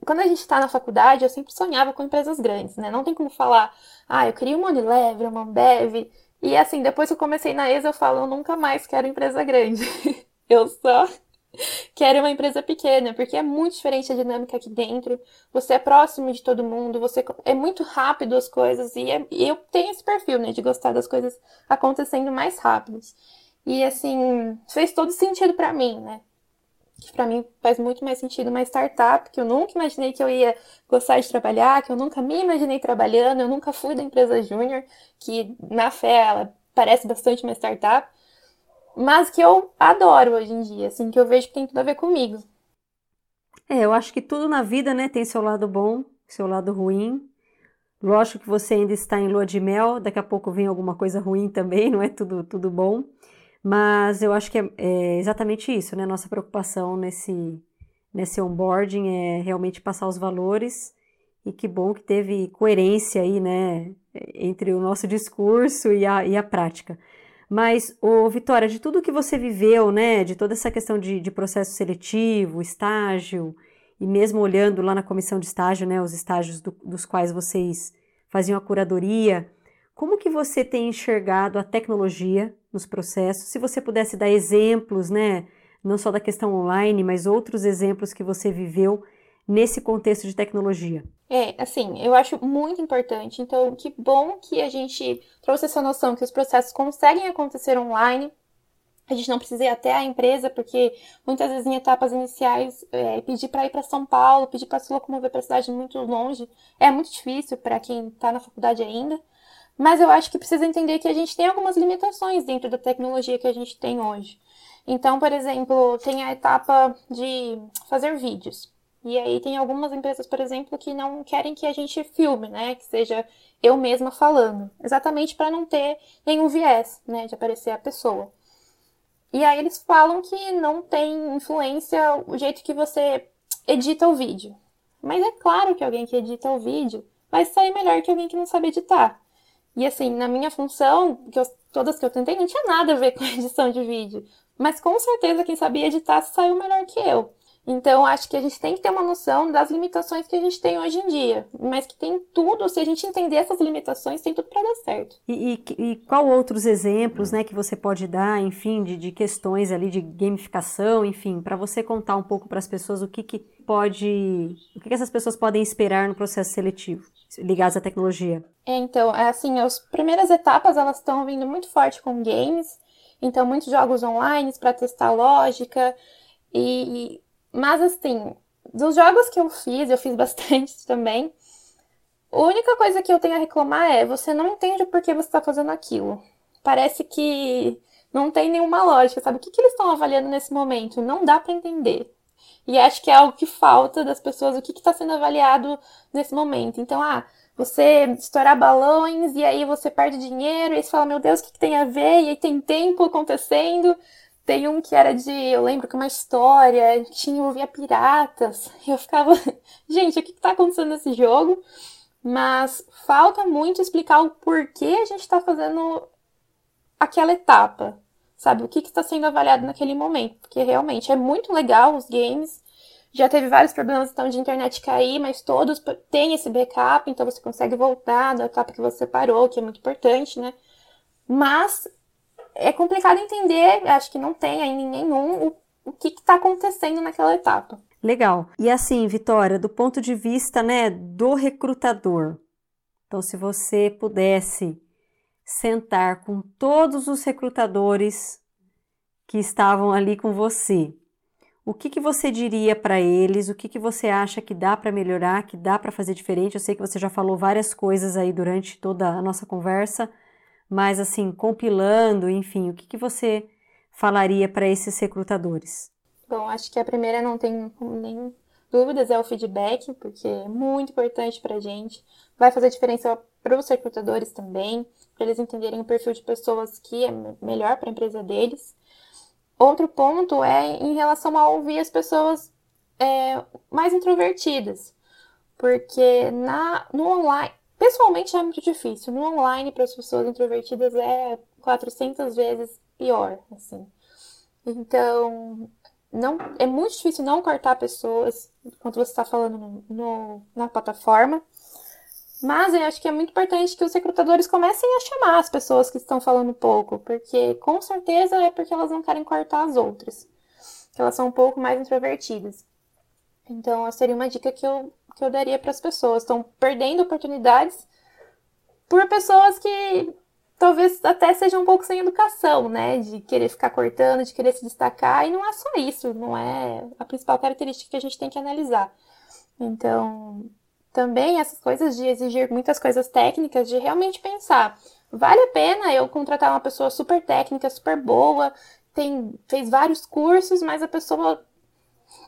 quando a gente está na faculdade, eu sempre sonhava com empresas grandes, né? Não tem como falar, ah, eu queria uma Unilever, uma Ambev. E assim, depois que eu comecei na ESA, eu falo, eu nunca mais quero empresa grande. (laughs) eu só (laughs) Quero uma empresa pequena, porque é muito diferente a dinâmica aqui dentro. Você é próximo de todo mundo, você é muito rápido as coisas, e, é, e eu tenho esse perfil, né, de gostar das coisas acontecendo mais rápidas. E assim, fez todo sentido para mim, né? Que para mim faz muito mais sentido uma startup, que eu nunca imaginei que eu ia gostar de trabalhar, que eu nunca me imaginei trabalhando, eu nunca fui da empresa júnior, que na fé ela parece bastante uma startup mas que eu adoro hoje em dia, assim, que eu vejo que tem tudo a ver comigo. É, eu acho que tudo na vida, né, tem seu lado bom, seu lado ruim. Lógico que você ainda está em lua de mel, daqui a pouco vem alguma coisa ruim também, (laughs) não é tudo, tudo bom. Mas eu acho que é, é exatamente isso, né? Nossa preocupação nesse, nesse onboarding é realmente passar os valores e que bom que teve coerência aí, né, entre o nosso discurso e a, e a prática. Mas, ô, Vitória, de tudo que você viveu, né, de toda essa questão de, de processo seletivo, estágio, e mesmo olhando lá na comissão de estágio, né, os estágios do, dos quais vocês faziam a curadoria, como que você tem enxergado a tecnologia nos processos? Se você pudesse dar exemplos, né, não só da questão online, mas outros exemplos que você viveu nesse contexto de tecnologia? É, assim, eu acho muito importante. Então, que bom que a gente trouxe essa noção que os processos conseguem acontecer online. A gente não precisa ir até a empresa, porque muitas vezes em etapas iniciais, é, pedir para ir para São Paulo, pedir para se locomover para cidade muito longe, é muito difícil para quem está na faculdade ainda. Mas eu acho que precisa entender que a gente tem algumas limitações dentro da tecnologia que a gente tem hoje. Então, por exemplo, tem a etapa de fazer vídeos. E aí tem algumas empresas, por exemplo, que não querem que a gente filme, né? Que seja eu mesma falando. Exatamente para não ter nenhum viés, né? De aparecer a pessoa. E aí eles falam que não tem influência o jeito que você edita o vídeo. Mas é claro que alguém que edita o vídeo vai sair melhor que alguém que não sabe editar. E assim, na minha função, que eu, todas que eu tentei, não tinha nada a ver (laughs) com edição de vídeo. mas com certeza quem sabia editar saiu melhor que eu. Então, acho que a gente tem que ter uma noção das limitações que a gente tem hoje em dia, mas que tem tudo, se a gente entender essas limitações, tem tudo para dar certo. E, e, e, qual outros exemplos, né, que você pode dar, enfim, de, de questões ali de gamificação, enfim, para você contar um pouco para as pessoas o que, que pode, o que, que essas pessoas podem esperar no processo seletivo ligados à tecnologia? É, então, é assim, as primeiras etapas elas estão vindo muito forte com games, então muitos jogos online para testar lógica e mas assim, dos jogos que eu fiz, eu fiz (laughs) bastante também. A única coisa que eu tenho a reclamar é você não entende por que você está fazendo aquilo. Parece que não tem nenhuma lógica, sabe? O que, que eles estão avaliando nesse momento? Não dá para entender. E acho que é algo que falta das pessoas, o que está sendo avaliado nesse momento. Então, ah, você estourar balões e aí você perde dinheiro, e aí você fala, meu Deus, o que, que tem a ver? E aí tem tempo acontecendo. Tem um que era de, eu lembro que uma história, tinha ouvia piratas. (laughs) Eu ficava, gente, o que está acontecendo nesse jogo? Mas falta muito explicar o porquê a gente está fazendo aquela etapa, sabe? O que está sendo avaliado naquele momento. Porque realmente é muito legal os games. Já teve vários problemas então, de internet cair, mas todos têm esse backup, então você consegue voltar da etapa que você parou, que é muito importante, né? Mas é complicado entender, acho que não tem ainda nenhum, o, o que está acontecendo naquela etapa. Legal. E assim, Vitória, do ponto de vista né, do recrutador, então se você pudesse sentar com todos os recrutadores que estavam ali com você, o que, que você diria para eles? O que, que você acha que dá para melhorar, que dá para fazer diferente? Eu sei que você já falou várias coisas aí durante toda a nossa conversa, mas assim, compilando, enfim, o que, que você falaria para esses recrutadores? Bom, acho que a primeira não tem nem dúvidas é o feedback, porque é muito importante para a gente. Vai fazer diferença para os recrutadores também, para eles entenderem o perfil de pessoas que é melhor para a empresa deles. Outro ponto é em relação a ouvir as pessoas é, mais introvertidas, porque na, no online, Pessoalmente é muito difícil. No online, para as pessoas introvertidas, é 400 vezes pior, assim. Então, não, é muito difícil não cortar pessoas quando você está falando no, no, na plataforma. Mas eu acho que é muito importante que os recrutadores comecem a chamar as pessoas que estão falando pouco, porque com certeza é porque elas não querem cortar as outras, que elas são um pouco mais introvertidas. Então, seria uma dica que eu que eu daria para as pessoas. Estão perdendo oportunidades por pessoas que talvez até sejam um pouco sem educação, né? De querer ficar cortando, de querer se destacar. E não é só isso, não é a principal característica que a gente tem que analisar. Então, também essas coisas de exigir muitas coisas técnicas, de realmente pensar, vale a pena eu contratar uma pessoa super técnica, super boa, tem, fez vários cursos, mas a pessoa,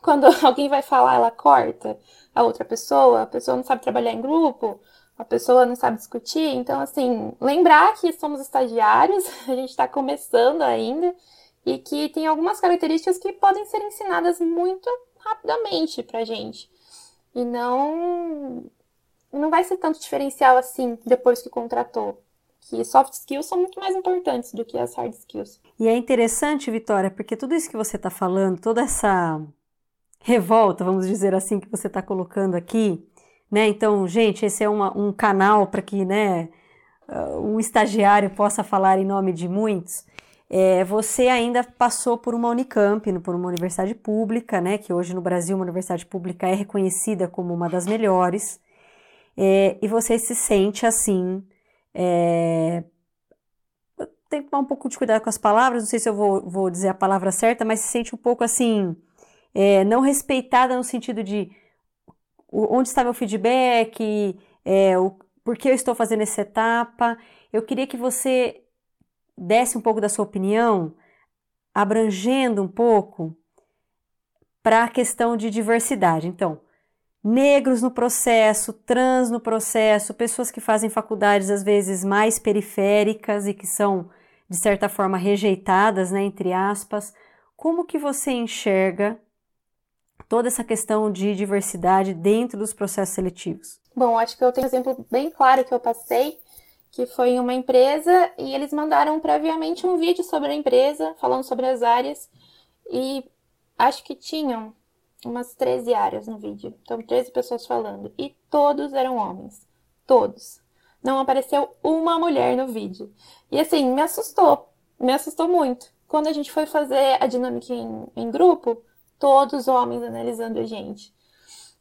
quando (laughs) alguém vai falar, ela corta a outra pessoa, a pessoa não sabe trabalhar em grupo, a pessoa não sabe discutir. Então, assim, lembrar que somos estagiários, (laughs) a gente está começando ainda e que tem algumas características que podem ser ensinadas muito rapidamente pra gente. E não não vai ser tanto diferencial assim depois que contratou. Que soft skills são muito mais importantes do que as hard skills. E é interessante, Vitória, porque tudo isso que você está falando, toda essa revolta, vamos dizer assim, que você está colocando aqui, né? Então, gente, esse é uma, um canal para que, né, uh, um estagiário possa falar em nome de muitos. É, você ainda passou por uma Unicamp, por uma universidade pública, né? Que hoje no Brasil uma universidade pública é reconhecida como uma das melhores. É, e você se sente assim. É, tem que tomar um pouco de cuidado com as palavras, não sei se eu vou, vou dizer a palavra certa, mas se sente um pouco assim é, não respeitada no sentido de onde está meu feedback, é, o, por que eu estou fazendo essa etapa. Eu queria que você desse um pouco da sua opinião, abrangendo um pouco para a questão de diversidade. Então, negros no processo, trans no processo, pessoas que fazem faculdades às vezes mais periféricas e que são de certa forma rejeitadas, né, entre aspas. Como que você enxerga toda essa questão de diversidade dentro dos processos seletivos? Bom, acho que eu tenho um exemplo bem claro que eu passei, que foi em uma empresa e eles mandaram previamente um vídeo sobre a empresa, falando sobre as áreas e acho que tinham umas 13 áreas no vídeo. Então, 13 pessoas falando e todos eram homens. Todos. Não apareceu uma mulher no vídeo. E assim, me assustou. Me assustou muito. Quando a gente foi fazer a dinâmica em, em grupo, todos homens analisando a gente.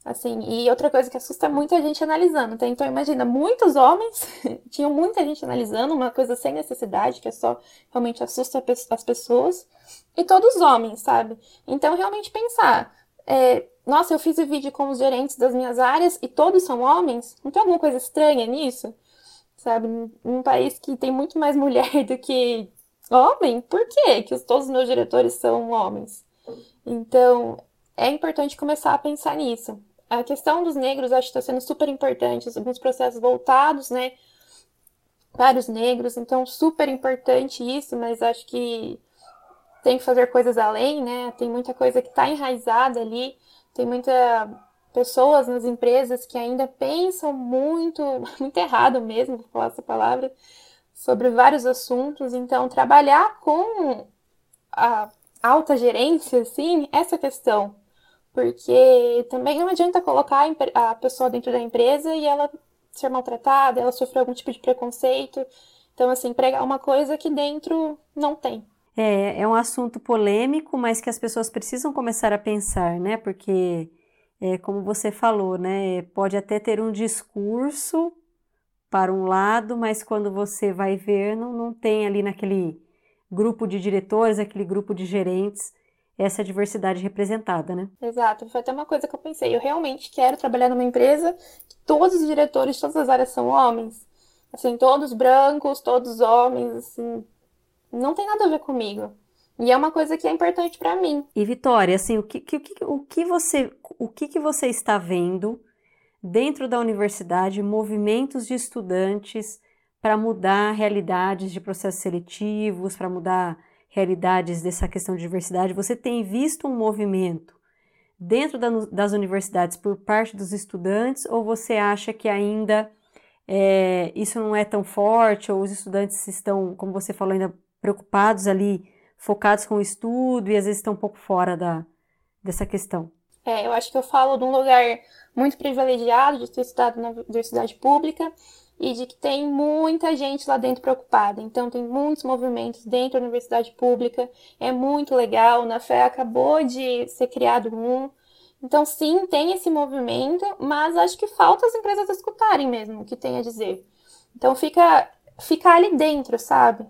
Assim, e outra coisa que assusta muito é a gente analisando, tá? Então, imagina, muitos homens, (laughs) tinham muita gente analisando, uma coisa sem necessidade, que é só realmente assusta as pessoas, e todos homens, sabe? Então, realmente pensar, é, nossa, eu fiz o vídeo com os gerentes das minhas áreas e todos são homens? Não tem alguma coisa estranha nisso? Sabe? Num país que tem muito mais mulher (laughs) do que homem, por que que todos os meus diretores são homens? Então, é importante começar a pensar nisso. A questão dos negros acho que está sendo super importante, alguns processos voltados, né, para os negros, então super importante isso, mas acho que tem que fazer coisas além, né, tem muita coisa que está enraizada ali, tem muita pessoas nas empresas que ainda pensam muito, (laughs) muito errado mesmo, vou falar essa palavra, sobre vários assuntos, então trabalhar com a alta gerência, assim, essa questão, porque também não adianta colocar a pessoa dentro da empresa e ela ser maltratada, ela sofrer algum tipo de preconceito. Então, assim, pregar uma coisa que dentro não tem. É, é um assunto polêmico, mas que as pessoas precisam começar a pensar, né? Porque, é, como você falou, né? Pode até ter um discurso para um lado, mas quando você vai ver, não, não tem ali naquele grupo de diretores, aquele grupo de gerentes, essa diversidade representada, né? Exato, foi até uma coisa que eu pensei. Eu realmente quero trabalhar numa empresa que todos os diretores todas as áreas são homens. Assim, todos brancos, todos homens, assim, não tem nada a ver comigo. E é uma coisa que é importante para mim. E Vitória, assim, o que, que, o que você o que, que você está vendo dentro da universidade, movimentos de estudantes para mudar realidades de processos seletivos, para mudar realidades dessa questão de diversidade, você tem visto um movimento dentro da, das universidades por parte dos estudantes ou você acha que ainda é, isso não é tão forte ou os estudantes estão, como você falou, ainda preocupados ali, focados com o estudo e às vezes estão um pouco fora da, dessa questão? É, eu acho que eu falo de um lugar muito privilegiado de ter estudado na universidade pública e de que tem muita gente lá dentro preocupada. Então, tem muitos movimentos dentro da universidade pública, é muito legal. Na Fé acabou de ser criado um. Então, sim, tem esse movimento, mas acho que falta as empresas escutarem mesmo o que tem a dizer. Então, fica, fica ali dentro, sabe?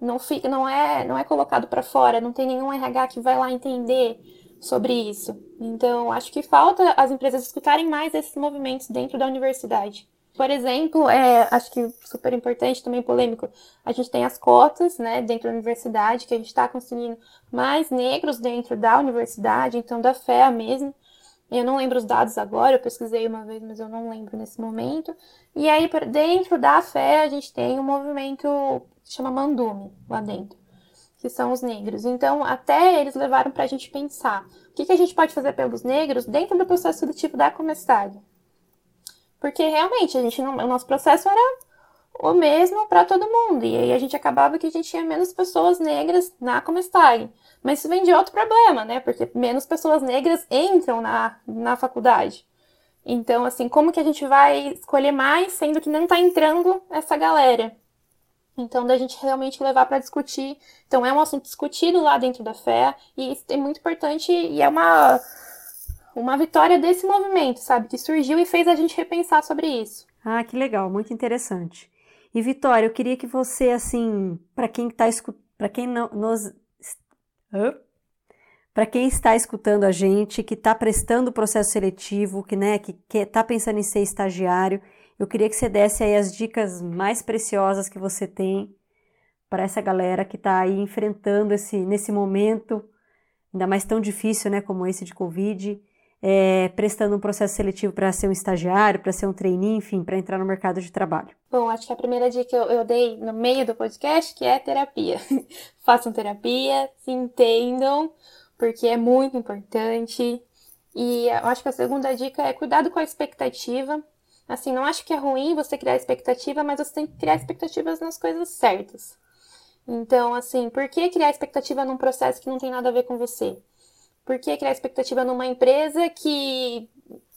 Não, fica, não, é, não é colocado para fora, não tem nenhum RH que vai lá entender sobre isso. Então, acho que falta as empresas escutarem mais esses movimentos dentro da universidade. Por exemplo, é, acho que super importante, também polêmico, a gente tem as cotas, né, dentro da universidade, que a gente está conseguindo mais negros dentro da universidade, então da FEA mesmo. Eu não lembro os dados agora, eu pesquisei uma vez, mas eu não lembro nesse momento. E aí, dentro da FEA, a gente tem um movimento que chama Mandume, lá dentro, que são os negros. Então, até eles levaram para a gente pensar o que, que a gente pode fazer pelos negros dentro do processo seletivo da Comestade. Porque realmente a gente não, o nosso processo era o mesmo para todo mundo. E aí a gente acabava que a gente tinha menos pessoas negras na Comestag. Mas isso vem de outro problema, né? Porque menos pessoas negras entram na, na faculdade. Então, assim, como que a gente vai escolher mais, sendo que não está entrando essa galera? Então, da gente realmente levar para discutir. Então, é um assunto discutido lá dentro da fé, e isso é muito importante, e é uma uma vitória desse movimento, sabe? Que surgiu e fez a gente repensar sobre isso. Ah, que legal, muito interessante. E Vitória, eu queria que você, assim, para quem está escutando, para quem não nos. Para quem está escutando a gente, que está prestando o processo seletivo, que né, que está pensando em ser estagiário, eu queria que você desse aí as dicas mais preciosas que você tem para essa galera que está aí enfrentando esse nesse momento, ainda mais tão difícil, né, como esse de Covid, é, prestando um processo seletivo para ser um estagiário, para ser um trainee, enfim, para entrar no mercado de trabalho? Bom, acho que a primeira dica que eu, eu dei no meio do podcast que é terapia. (laughs) Façam terapia, se entendam, porque é muito importante. E eu acho que a segunda dica é cuidado com a expectativa. Assim, não acho que é ruim você criar expectativa, mas você tem que criar expectativas nas coisas certas. Então, assim, por que criar expectativa num processo que não tem nada a ver com você? Por que criar expectativa numa empresa que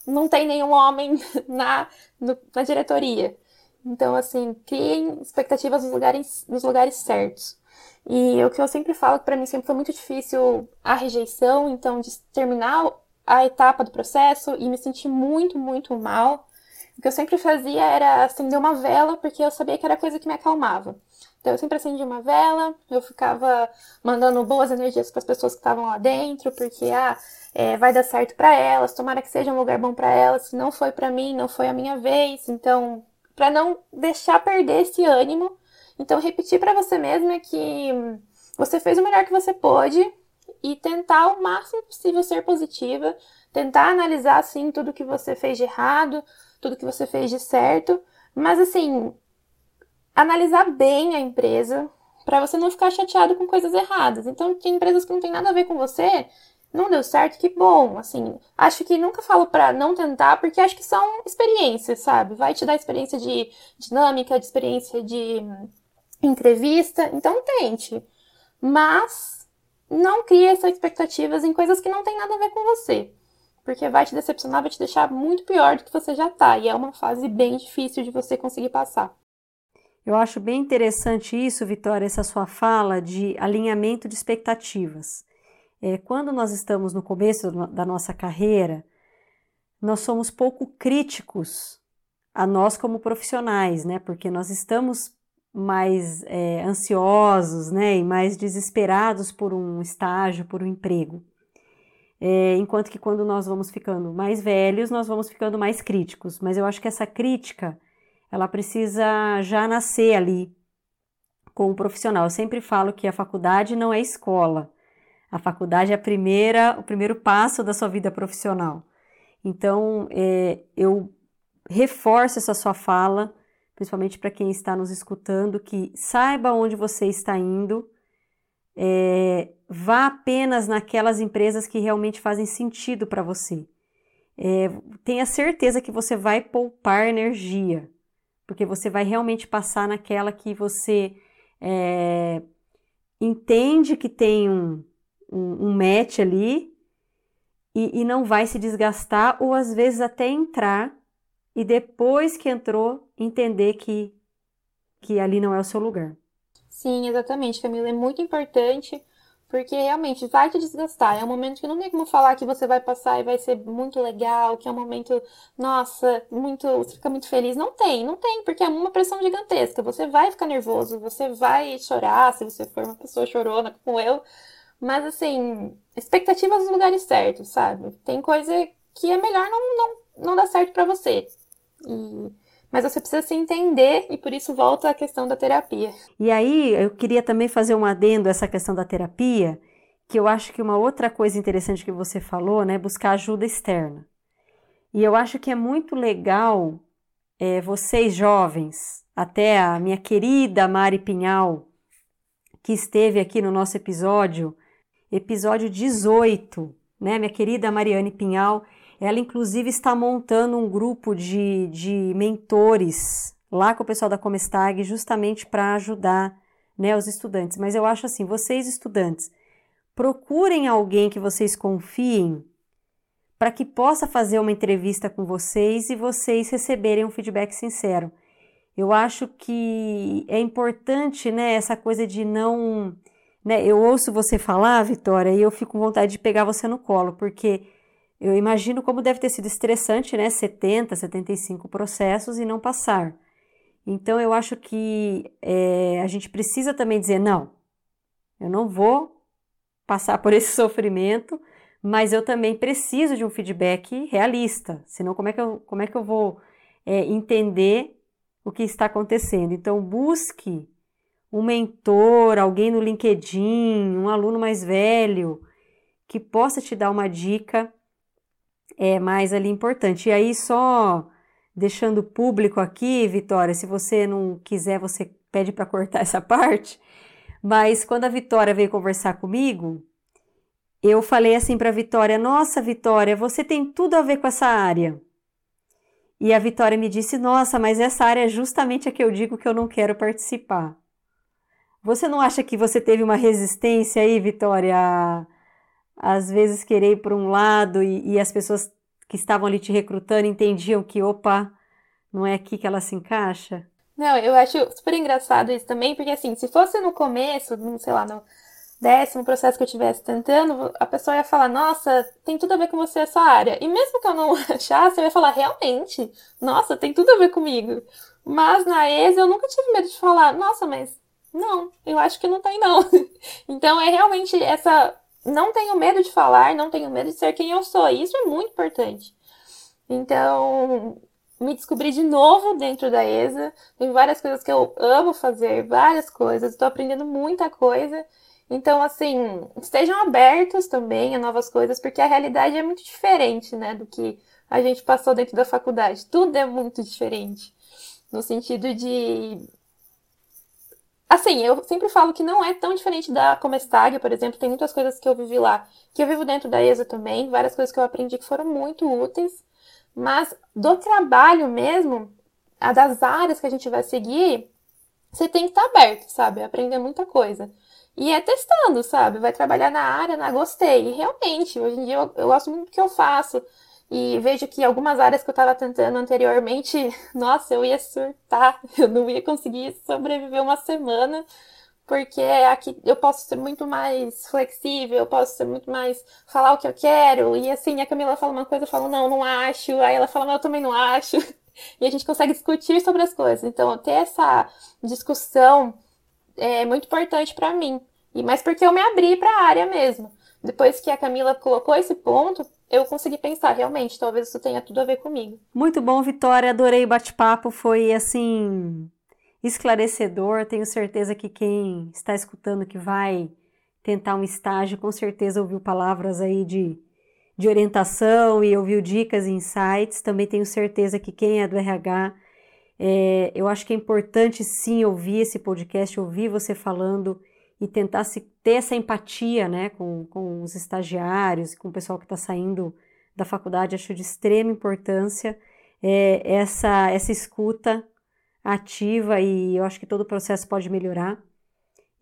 não tem nenhum homem (laughs) na, no, na diretoria? Então, assim, criem expectativas nos lugares, nos lugares certos. E o que eu sempre falo, que para mim sempre foi muito difícil a rejeição, então, de terminar a etapa do processo e me sentir muito, muito mal. O que eu sempre fazia era acender uma vela, porque eu sabia que era coisa que me acalmava. Então, eu sempre acendia uma vela, eu ficava mandando boas energias para as pessoas que estavam lá dentro, porque, ah, é, vai dar certo para elas, tomara que seja um lugar bom para elas, se não foi para mim, não foi a minha vez. Então, para não deixar perder esse ânimo, então repetir para você mesma que você fez o melhor que você pôde e tentar o máximo possível ser positiva, tentar analisar assim tudo que você fez de errado, tudo que você fez de certo, mas assim, analisar bem a empresa para você não ficar chateado com coisas erradas. Então, tem empresas que não tem nada a ver com você, não deu certo, que bom. Assim, acho que nunca falo para não tentar, porque acho que são experiências, sabe? Vai te dar experiência de dinâmica, de experiência de entrevista, então tente. Mas não crie essas expectativas em coisas que não tem nada a ver com você. Porque vai te decepcionar, vai te deixar muito pior do que você já tá. E é uma fase bem difícil de você conseguir passar. Eu acho bem interessante isso, Vitória, essa sua fala de alinhamento de expectativas. É, quando nós estamos no começo da nossa carreira, nós somos pouco críticos a nós como profissionais, né? Porque nós estamos mais é, ansiosos, né? E mais desesperados por um estágio, por um emprego. É, enquanto que quando nós vamos ficando mais velhos, nós vamos ficando mais críticos. Mas eu acho que essa crítica ela precisa já nascer ali com o profissional. Eu sempre falo que a faculdade não é escola. A faculdade é a primeira, o primeiro passo da sua vida profissional. Então, é, eu reforço essa sua fala, principalmente para quem está nos escutando, que saiba onde você está indo, é, vá apenas naquelas empresas que realmente fazem sentido para você. É, tenha certeza que você vai poupar energia porque você vai realmente passar naquela que você é, entende que tem um, um, um match ali e, e não vai se desgastar, ou às vezes até entrar e depois que entrou, entender que, que ali não é o seu lugar. Sim, exatamente, Camila. É muito importante porque realmente vai te desgastar. É um momento que não tem como falar que você vai passar e vai ser muito legal, que é um momento, nossa, muito, você fica muito feliz. Não tem, não tem, porque é uma pressão gigantesca. Você vai ficar nervoso, você vai chorar, se você for uma pessoa chorona como eu. Mas assim, expectativas nos lugares certos, sabe? Tem coisa que é melhor não, não, não dar certo para você. E mas você precisa se entender e por isso volta a questão da terapia. E aí eu queria também fazer um adendo a essa questão da terapia, que eu acho que uma outra coisa interessante que você falou, né, buscar ajuda externa. E eu acho que é muito legal é, vocês jovens, até a minha querida Mari Pinhal, que esteve aqui no nosso episódio, episódio 18, né, minha querida Mariane Pinhal, ela, inclusive, está montando um grupo de, de mentores lá com o pessoal da Comestag, justamente para ajudar né, os estudantes. Mas eu acho assim: vocês, estudantes, procurem alguém que vocês confiem para que possa fazer uma entrevista com vocês e vocês receberem um feedback sincero. Eu acho que é importante, né, essa coisa de não, né, eu ouço você falar, Vitória, e eu fico com vontade de pegar você no colo, porque eu imagino como deve ter sido estressante, né? 70, 75 processos e não passar. Então, eu acho que é, a gente precisa também dizer: não, eu não vou passar por esse (laughs) sofrimento, mas eu também preciso de um feedback realista, senão, como é que eu, como é que eu vou é, entender o que está acontecendo? Então, busque um mentor, alguém no LinkedIn, um aluno mais velho, que possa te dar uma dica é mais ali importante. E aí, só deixando público aqui, Vitória, se você não quiser, você pede para cortar (laughs) essa parte. Mas quando a Vitória veio conversar comigo, eu falei assim para a Vitória: Nossa, Vitória, você tem tudo a ver com essa área. E a Vitória me disse: Nossa, mas essa área é justamente a que eu digo que eu não quero participar. Você não acha que você teve uma resistência aí, Vitória, às vezes querer ir para um lado e, e as pessoas que estavam ali te recrutando entendiam que, opa, não é aqui que ela se encaixa? Não, eu acho super engraçado isso também, porque assim, se fosse no começo, sei lá, no décimo processo que eu estivesse tentando, a pessoa ia falar, nossa, tem tudo a ver com você essa área. E mesmo que eu não (laughs) achasse, eu ia falar, realmente, nossa, tem tudo a ver comigo. Mas na ESA eu nunca tive medo de falar, nossa, mas não, eu acho que não tem não. (laughs) então é realmente essa, não tenho medo de falar, não tenho medo de ser quem eu sou. E isso é muito importante. Então, me descobri de novo dentro da ESA. Tem várias coisas que eu amo fazer, várias coisas. Estou aprendendo muita coisa. Então, assim, estejam abertos também a novas coisas, porque a realidade é muito diferente, né, do que a gente passou dentro da faculdade. Tudo é muito diferente. No sentido de. Assim, eu sempre falo que não é tão diferente da Comestag, por exemplo. Tem muitas coisas que eu vivi lá, que eu vivo dentro da ESA também. Várias coisas que eu aprendi que foram muito úteis. Mas do trabalho mesmo, a das áreas que a gente vai seguir, você tem que estar aberto, sabe? Aprender muita coisa. E é testando, sabe? Vai trabalhar na área, na gostei. E realmente, hoje em dia eu, eu gosto muito do que eu faço. E vejo que algumas áreas que eu estava tentando anteriormente, (laughs) nossa, eu ia surtar. (laughs) Eu não ia conseguir sobreviver uma semana porque aqui eu posso ser muito mais flexível, eu posso ser muito mais falar o que eu quero. E assim, a Camila fala uma coisa, eu falo, não, não acho. Aí ela fala, não, eu também não acho. (laughs) E a gente consegue discutir sobre as coisas. Então, ter essa discussão é muito importante para mim. E mas porque eu me abri para a área mesmo. Depois que a Camila colocou esse ponto, eu consegui pensar, realmente, talvez isso tenha tudo a ver comigo. Muito bom, Vitória. Adorei o bate-papo. Foi assim esclarecedor. Tenho certeza que quem está escutando que vai tentar um estágio, com certeza ouviu palavras aí de, de orientação e ouviu dicas e insights. Também tenho certeza que quem é do RH, é, eu acho que é importante sim ouvir esse podcast, ouvir você falando e tentar se ter essa empatia né, com, com os estagiários, com o pessoal que está saindo da faculdade. Acho de extrema importância é, essa, essa escuta ativa e eu acho que todo o processo pode melhorar.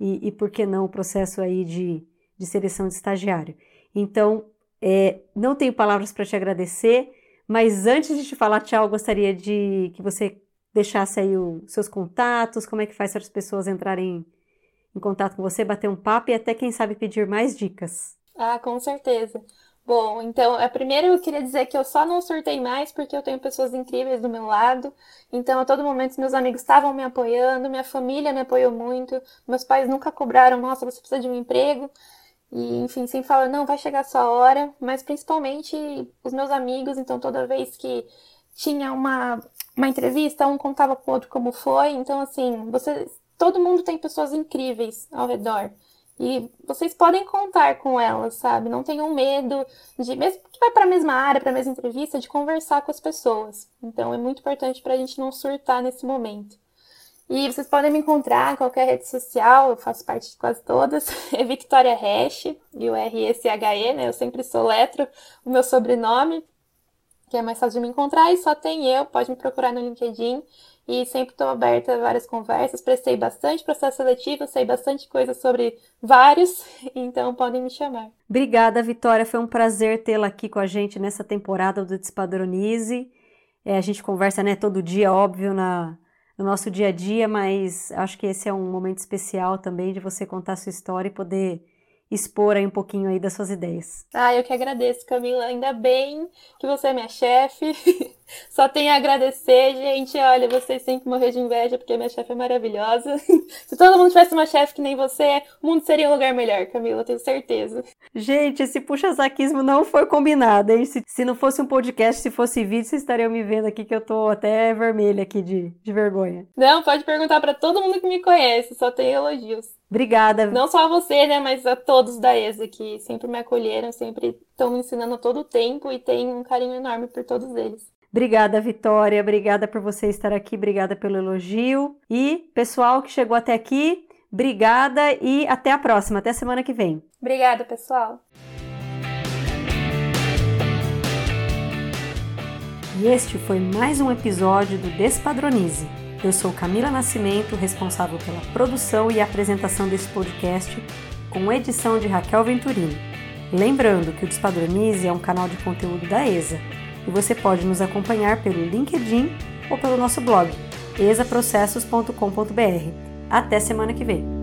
E, e por que não o processo aí de, de seleção de estagiário? Então, é, não tenho palavras para te agradecer, mas antes de te falar tchau, gostaria de que você deixasse aí os seus contatos, como é que faz para as pessoas entrarem em contato com você, bater um papo e até, quem sabe, pedir mais dicas. Ah, com certeza. Bom, então, a primeira eu queria dizer que eu só não surtei mais porque eu tenho pessoas incríveis do meu lado. Então, a todo momento, meus amigos estavam me apoiando, minha família me apoiou muito, meus pais nunca cobraram, nossa, você precisa de um emprego. E, enfim, sempre falam, não, vai chegar a sua hora. Mas, principalmente, os meus amigos, então, toda vez que tinha uma, uma entrevista, um contava com o outro como foi. Então, assim, você, todo mundo tem pessoas incríveis ao redor. E vocês podem contar com elas, sabe? Não tenham medo de, mesmo que vai para a mesma área, para a mesma entrevista, de conversar com as pessoas. Então é muito importante para a gente não surtar nesse momento. E vocês podem me encontrar em qualquer rede social, eu faço parte de quase todas. (laughs) É Victoria Hash, e o R-E-C-H-E, né? Eu sempre sou letro, o meu sobrenome, que é mais fácil de me encontrar, e só tem eu, pode me procurar no LinkedIn e sempre estou aberta a várias conversas. Prestei bastante processo seletivo, sei bastante coisa sobre vários, (laughs) então podem me chamar. Obrigada, Vitória. Foi um prazer tê-la aqui com a gente nessa temporada do Despadronize. É, a gente conversa né, todo dia, óbvio, na, no nosso dia a dia, mas acho que esse é um momento especial também de você contar a sua história e poder expor aí um pouquinho aí das suas ideias. Ah, eu que agradeço, Camila. Ainda bem que você é minha chefe. (laughs) Só tenho a agradecer, gente. Olha, vocês sempre morrer de inveja porque minha chefe é maravilhosa. (laughs) Se todo mundo tivesse uma chefe que nem você, o mundo seria um lugar melhor, Camila, tenho certeza. Gente, esse puxa-saquismo não foi combinado, hein? Se, se não fosse um podcast, se fosse vídeo, vocês estariam me vendo aqui que eu tô até vermelha aqui de, de vergonha. Não, pode perguntar para todo mundo que me conhece, só tem elogios. Obrigada. Não só a você, né, mas a todos da ESA que sempre me acolheram, sempre estão me ensinando todo o tempo e tem um carinho enorme por todos eles. Obrigada, Vitória. Obrigada por você estar aqui. Obrigada pelo elogio. E pessoal que chegou até aqui, obrigada e até a próxima. Até semana que vem. Obrigada, pessoal. E este foi mais um episódio do Despadronize. Eu sou Camila Nascimento, responsável pela produção e apresentação desse podcast, com edição de Raquel Venturini. Lembrando que o Despadronize é um canal de conteúdo da ESA e você pode nos acompanhar pelo LinkedIn ou pelo nosso blog exaprocessos.com.br. Até semana que vem!